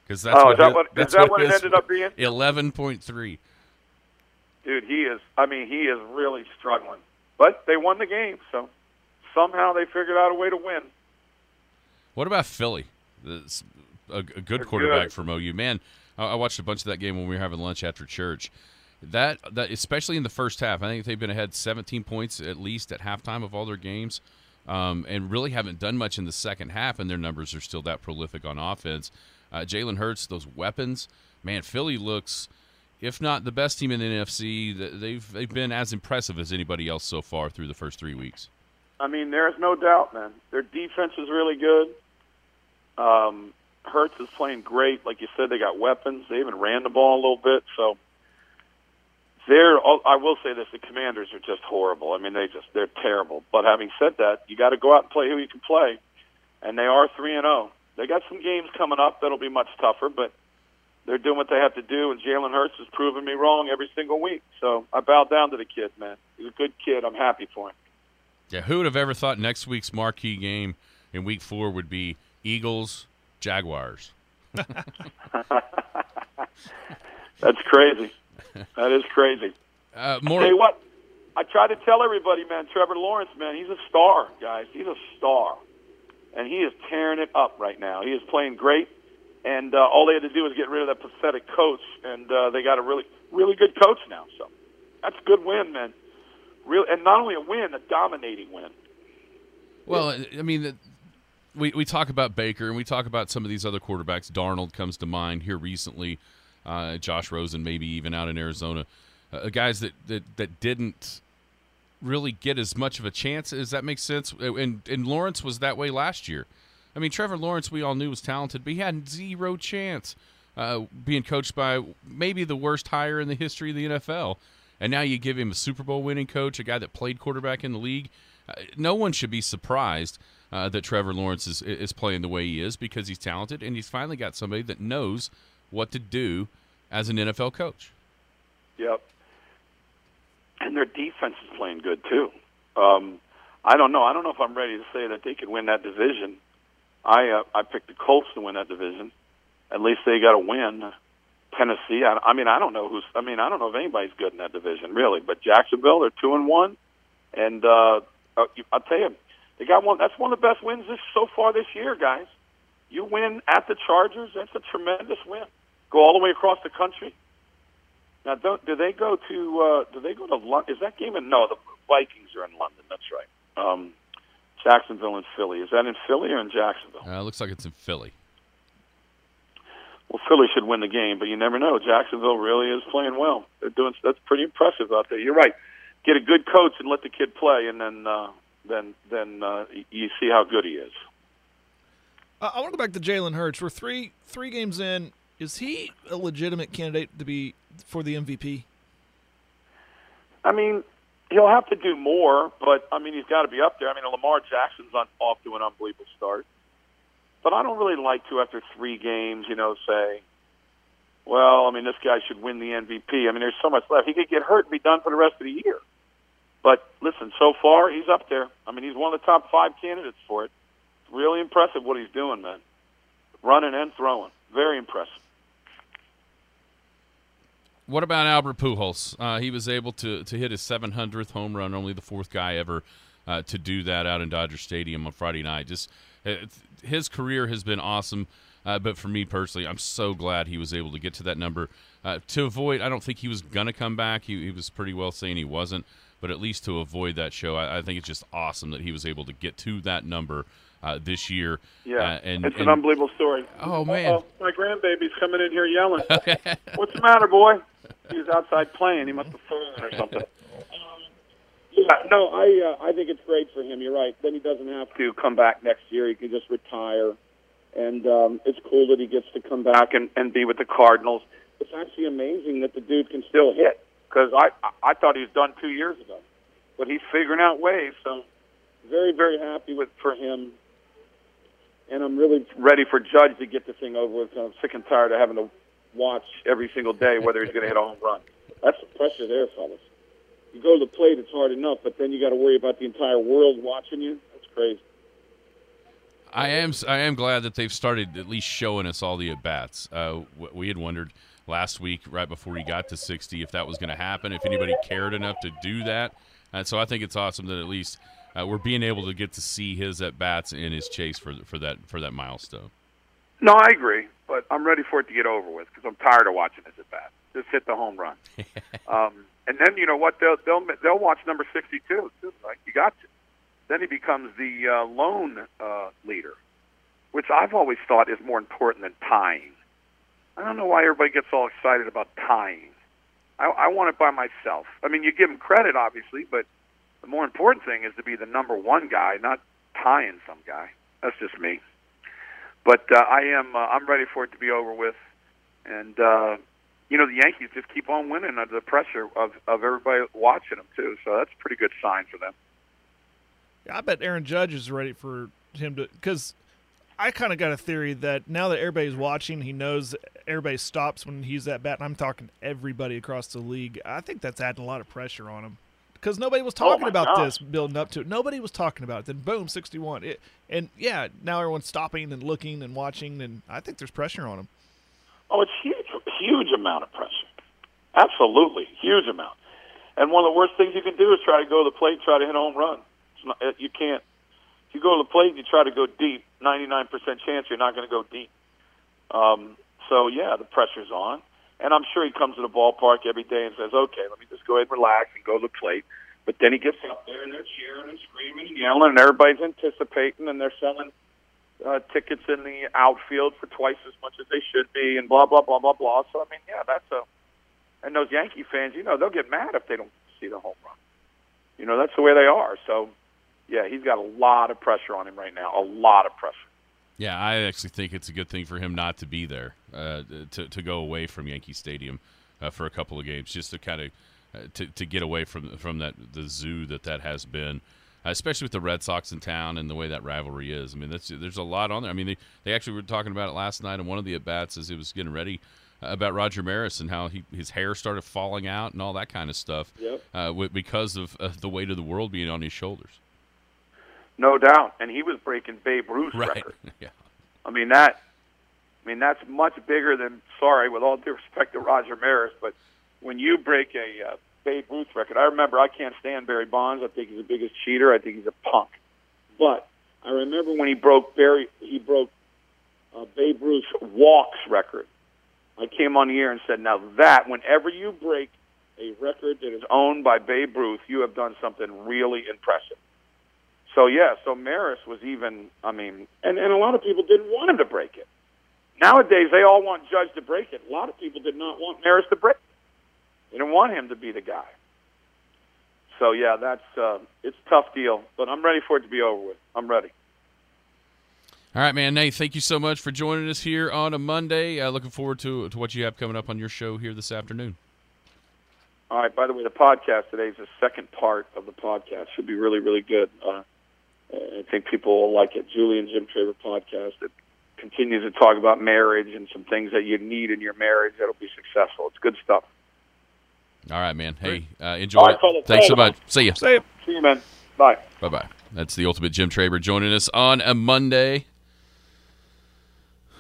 Because that's Oh, what is that what- is that's that what it ended up being? Eleven point three. dude, he is. I mean, he is really struggling. But they won the game, so somehow they figured out a way to win. What about Philly? This- a, a good They're quarterback good. from OU. Man, I, I watched a bunch of that game when we were having lunch after church. That that especially in the first half, I think they've been ahead 17 points at least at halftime of all their games, um, and really haven't done much in the second half. And their numbers are still that prolific on offense. Uh, Jalen Hurts, those weapons, man. Philly looks, if not the best team in the NFC, they've they've been as impressive as anybody else so far through the first three weeks. I mean, there's no doubt, man. Their defense is really good. Um, Hurts is playing great. Like you said, they got weapons. They even ran the ball a little bit. So they're. oh, I will say this: the Commanders are just horrible. I mean, they just they're terrible. But having said that, you got to go out and play who you can play, and they are three and zero. They got some games coming up that'll be much tougher, but they're doing what they have to do. And Jalen Hurts has proven me wrong every single week. So I bow down to the kid, man. He's a good kid. I'm happy for him. Yeah, who would have ever thought next week's marquee game in week four would be Eagles Jaguars? [LAUGHS] That's crazy. That is crazy. [LAUGHS] Uh, more Tell you what, I try to tell everybody, man, Trevor Lawrence, man, he's a star, guys. He's a star, and he is tearing it up right now. He is playing great, and uh, all they had to do was get rid of that pathetic coach, and uh, they got a really, really good coach now. So that's a good win, man. Real, and not only a win, a dominating win. Well, I mean, the- we we talk about Baker and we talk about some of these other quarterbacks. Darnold comes to mind here recently. Uh, Josh Rosen, maybe even out in Arizona, uh, guys that, that that didn't really get as much of a chance. Does that make sense? And and Lawrence was that way last year. I mean, Trevor Lawrence, we all knew was talented, but he had zero chance uh, being coached by maybe the worst hire in the history of the NFL. And now you give him a Super Bowl winning coach, a guy that played quarterback in the league. Uh, no one should be surprised uh, that Trevor Lawrence is is playing the way he is because he's talented and he's finally got somebody that knows what to do as an NFL coach. Yep. And their defense is playing good too. Um, I don't know. I don't know if I'm ready to say that they could win that division. I uh, I picked the Colts to win that division. At least they got to win. Tennessee. I, I mean, I don't know who's. I mean, I don't know if anybody's good in that division really. But Jacksonville, they're two and one, and uh, uh, I'll tell you, they got one. That's one of the best wins this so far this year, guys. You win at the Chargers. That's a tremendous win. Go all the way across the country. Now, don't, do they go to? Uh, do they go to London? Is that game in? No, the Vikings are in London. That's right. Um, Jacksonville and Philly. Is that in Philly or in Jacksonville? Uh, looks like it's in Philly. Well, Philly should win the game, but you never know. Jacksonville really is playing well. They're doing that's pretty impressive out there. You're right. Get a good coach and let the kid play, and then uh, then then uh, you see how good he is. Uh, I want to go back to Jalen Hurts. We're three three games in. Is he a legitimate candidate to be for the MVP? I mean, he'll have to do more, but I mean, he's got to be up there. I mean, Lamar Jackson's on, off to an unbelievable start, but I don't really like to after three games, you know, say, well, I mean, this guy should win the MVP. I mean, there's so much left. He could get hurt and be done for the rest of the year. But listen, so far he's up there. I mean, he's one of the top five candidates for it. Really impressive what he's doing, man. Running and throwing, very impressive. What about Albert Pujols? Uh, he was able to to hit his 700th home run, only the fourth guy ever uh, to do that out in Dodger Stadium on Friday night. Just uh, his career has been awesome, uh, but for me personally, I'm so glad he was able to get to that number. Uh, to avoid, I don't think he was gonna come back. He, he was pretty well saying he wasn't, but at least to avoid that show, I, I think it's just awesome that he was able to get to that number uh, this year. Yeah, Uh, and, it's and- an unbelievable story. Oh, man. Uh-oh, my grandbaby's coming in here yelling. [LAUGHS] What's the matter, boy? He was outside playing. He must have fallen or something. [LAUGHS] Um, yeah, no, I uh, I think it's great for him. You're right. Then he doesn't have to come back next year. He can just retire, and um, it's cool that he gets to come back and, and be with the Cardinals. It's actually amazing that the dude can still hit because I I thought he was done two years ago, but he's figuring out ways. So very very happy with for him and I'm really ready for Judge to get the thing over with. I'm sick and tired of having to watch every single day whether he's going to hit a home run. That's the pressure there, fellas. You go to the plate, it's hard enough, but then you got to worry about the entire world watching you. That's crazy. I am I am glad that they've started at least showing us all the at bats. Uh, we had wondered last week, right before he got to 60, if that was going to happen, if anybody cared enough to do that. And so I think it's awesome that at least uh, we're being able to get to see his at bats and his chase for for that for that milestone. No, I agree, but I'm ready for it to get over with because I'm tired of watching this at bat. Just hit the home run, [LAUGHS] um, and then you know what? They'll they'll they'll watch number 62 too. Like you got to. Then he becomes the uh, lone uh, leader, which I've always thought is more important than tying. I don't know why everybody gets all excited about tying. I, I want it by myself. I mean, you give him credit, obviously, but the more important thing is to be the number one guy, not tying some guy. That's just me. But uh, I am. Uh, I'm ready for it to be over with, and uh, you know the Yankees just keep on winning under the pressure of of everybody watching them too. So that's a pretty good sign for them. I bet Aaron Judge is ready for him to because I kind of got a theory that now that everybody's watching, he knows everybody stops when he's at bat. And I'm talking everybody across the league. I think that's adding a lot of pressure on him because nobody was talking my about gosh. this building up to it. Nobody was talking about it. Then boom, 61. It, and yeah, now everyone's stopping and looking and watching, and I think there's pressure on them. Oh, it's huge, huge amount of pressure. Absolutely, huge amount. And one of the worst things you can do is try to go to the plate, and try to hit a home run. It's not, you can't. If you go to the plate and you try to go deep, 99% chance you're not going to go deep. Um, so yeah, the pressure's on, and I'm sure he comes to the ballpark every day and says, "Okay, let me just go ahead and relax and go to the plate." But then he gets up there and they're cheering and screaming and yelling, and everybody's anticipating, and they're selling uh, tickets in the outfield for twice as much as they should be, and blah blah blah blah blah. So I mean, yeah, that's a and those Yankee fans, you know, they'll get mad if they don't see the home run. You know, that's the way they are. So, yeah, he's got a lot of pressure on him right now. A lot of pressure. Yeah, I actually think it's a good thing for him not to be there, uh, to to go away from Yankee Stadium uh, for a couple of games, just to kind of uh, to to get away from from that the zoo that that has been. Uh, especially with the Red Sox in town and the way that rivalry is. I mean, that's, there's a lot on there. I mean, they, they actually were talking about it last night in one of the at bats as he was getting ready uh, about Roger Maris and how he his hair started falling out and all that kind of stuff Yep. uh, w- because of uh, the weight of the world being on his shoulders. No doubt. And he was breaking Babe Ruth's Right. record. [LAUGHS] yeah. I mean that. I mean that's much bigger than. Sorry, with all due respect to Roger Maris, but when you break a uh, Babe Ruth record, I remember I can't stand Barry Bonds. I think he's the biggest cheater. I think he's a punk. But I remember when he broke Barry, he broke uh, Babe Ruth's walks record. I came on the air and said, "Now that whenever you break a record that is owned by Babe Ruth, you have done something really impressive." So yeah, so Maris was even. I mean, and and a lot of people didn't want him to break it. Nowadays, they all want Judge to break it. A lot of people did not want Maris to break it. They didn't want him to be the guy. So yeah, that's uh, it's a tough deal, but I'm ready for it to be over with. I'm ready. All right, man. Nate, thank you so much for joining us here on a Monday. Uh, looking forward to to what you have coming up on your show here this afternoon. All right. By the way, the podcast today is the second part of the podcast. Should be really, really good. Uh, I think people will like it. Julie and Jim Traber podcast that continues to talk about marriage and some things that you need in your marriage that'll be successful. It's good stuff. All right, man. Hey, uh, enjoy All right, it. Thanks so much. See ya. Say it. See you, man. Bye. Bye bye. That's the ultimate Jim Traber joining us on a Monday.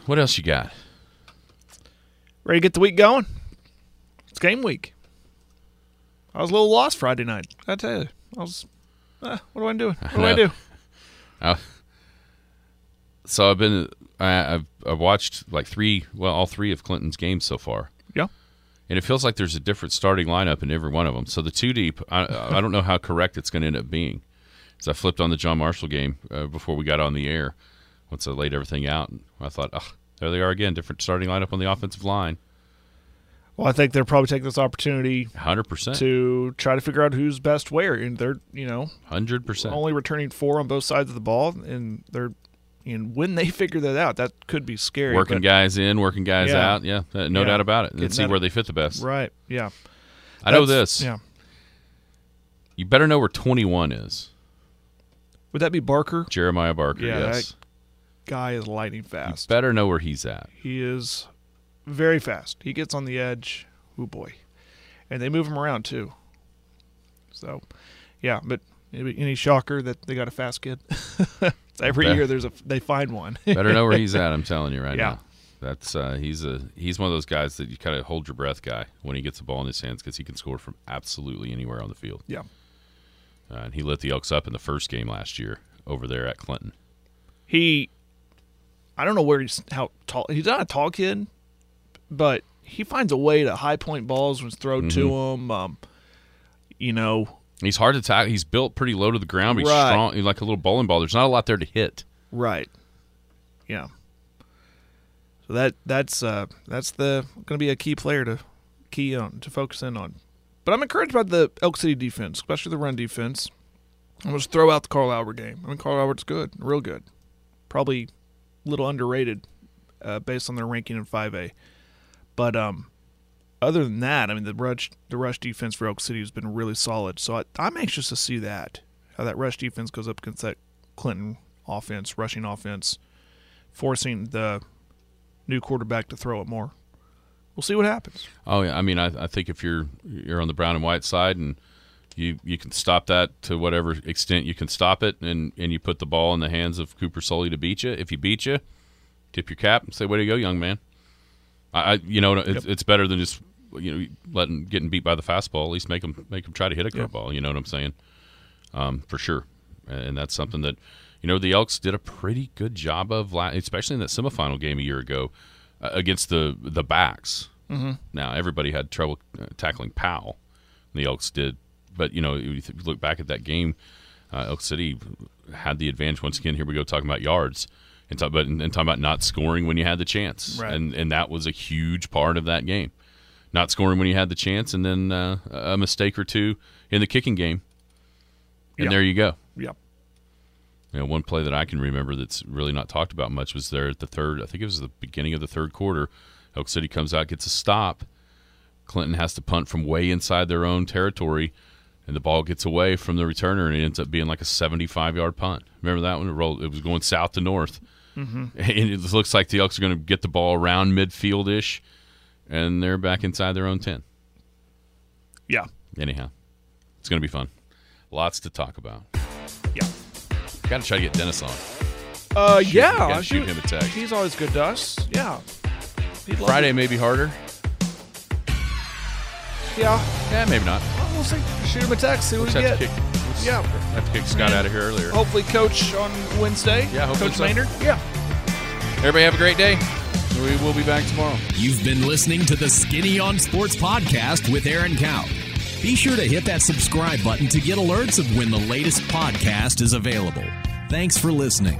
What else you got? Ready to get the week going? It's game week. I was a little lost Friday night. I tell you, I was. Uh, what do I do? What do I know. do? Uh, so I've been I, I've I've watched like three well all three of Clinton's games so far, Yeah. and it feels like there's a different starting lineup in every one of them. So the two deep, I, I don't know how correct it's going to end up being. So I flipped on the John Marshall game uh, before we got on the air. Once I laid everything out, and I thought, oh, there they are again, different starting lineup on the offensive line, Well, I think they're probably taking this opportunity hundred percent, to try to figure out who's best where, and they're you know hundred percent. only returning four on both sides of the ball, and they're and when they [LAUGHS] figure that out, that could be scary. Working but- guys in, working guys Yeah. out. Yeah, no Yeah. doubt about it. And Getting see that- where they fit the best. right? Yeah, I know That's- this. Yeah, You better know where 21 is. would that be Barker? Jeremiah Barker, Yeah, yes. Guy is lightning You fast. better know where he's at. He is very fast. He gets on the edge. Oh boy, and they move him around too. So, yeah, but maybe any shocker that they got a fast kid? [LAUGHS] Every year there's a they find one. Better know where he's [LAUGHS] at. I'm telling you right Yeah. now. That's uh, he's a he's one of those guys that you kind of hold your breath guy when he gets the ball in his hands because he can score from absolutely anywhere on the field. yeah, Uh, and he lit the Elks up in the first game last year over there at Clinton. he. I don't know where he's how tall. He's not a tall kid, but he finds a way to high point balls when it's thrown to Mm-hmm. him. Um, you know, He's hard to tackle. He's built pretty low to the ground. But he's Right. strong. He's like a little bowling ball. There's not a lot there to hit. Right. Yeah. So that that's uh that's the going to be a key player to key on to focus in on. But I'm encouraged by the Elk City defense, especially the run defense. I'm going to throw out the Carl Albert game. I mean, Carl Albert's good, real good. Probably a little underrated uh, based on their ranking in 5A. But um, other than that, I mean, the rush the rush defense for Elk City has been really solid. So I, I'm anxious to see that how that rush defense goes up against that Clinton offense, rushing offense, forcing the new quarterback to throw it more. We'll see what happens. Oh yeah, I mean, I, I think if you're you're on the brown and white side and you you can stop that to whatever extent you can stop it, and and you put the ball in the hands of Cooper Sully to beat you. If he beat you, tip your cap and say, "Way to go, young man." I, I you know, it's, it's better than just you know, letting getting beat by the fastball. At least make them make them try to hit a curveball. You know what I'm saying? Um, for sure, and that's something that you know the Elks did a pretty good job of, especially in that semifinal game a year ago uh, against the the backs. Mm-hmm. Now everybody had trouble uh, tackling Powell. The Elks did, but you know, if you look back at that game, uh, Elk City had the advantage once again. Here we go talking about yards and talk about and talking about not scoring when you had the chance, Right. and and that was a huge part of that game. Not scoring when you had the chance, and then uh, a mistake or two in the kicking game, and Yeah. there you go. Yep. You know, one play that I can remember that's really not talked about much was there at the third. I think it was the beginning of the third quarter. Elk City comes out, gets a stop. Clinton has to punt from way inside their own territory, and the ball gets away from the returner, and it ends up being like a 75-yard punt. Remember that one? It rolled. It was going south to north, mm-hmm. [LAUGHS] and it looks like the Elks are going to get the ball around midfield ish, and they're back inside their own ten. Yeah. Anyhow, it's going to be fun. Lots to talk about. Yeah. Got to try to get Dennis on. Uh, Shoot- yeah. shoot him a text. He's always good to us. Yeah. He'd Friday may be harder. Yeah. Yeah, maybe not. Well, we'll see. Shoot him a text. See what we get. To kick. let's Yeah. have to kick Scott out of here earlier. Hopefully, coach on Wednesday. Yeah, hopefully Coach so. Maynard. Yeah. Everybody have a great day. We will be back tomorrow. You've been listening to the Skinny on Sports podcast with Aaron Cow. Be sure to hit that subscribe button to get alerts of when the latest podcast is available. Thanks for listening.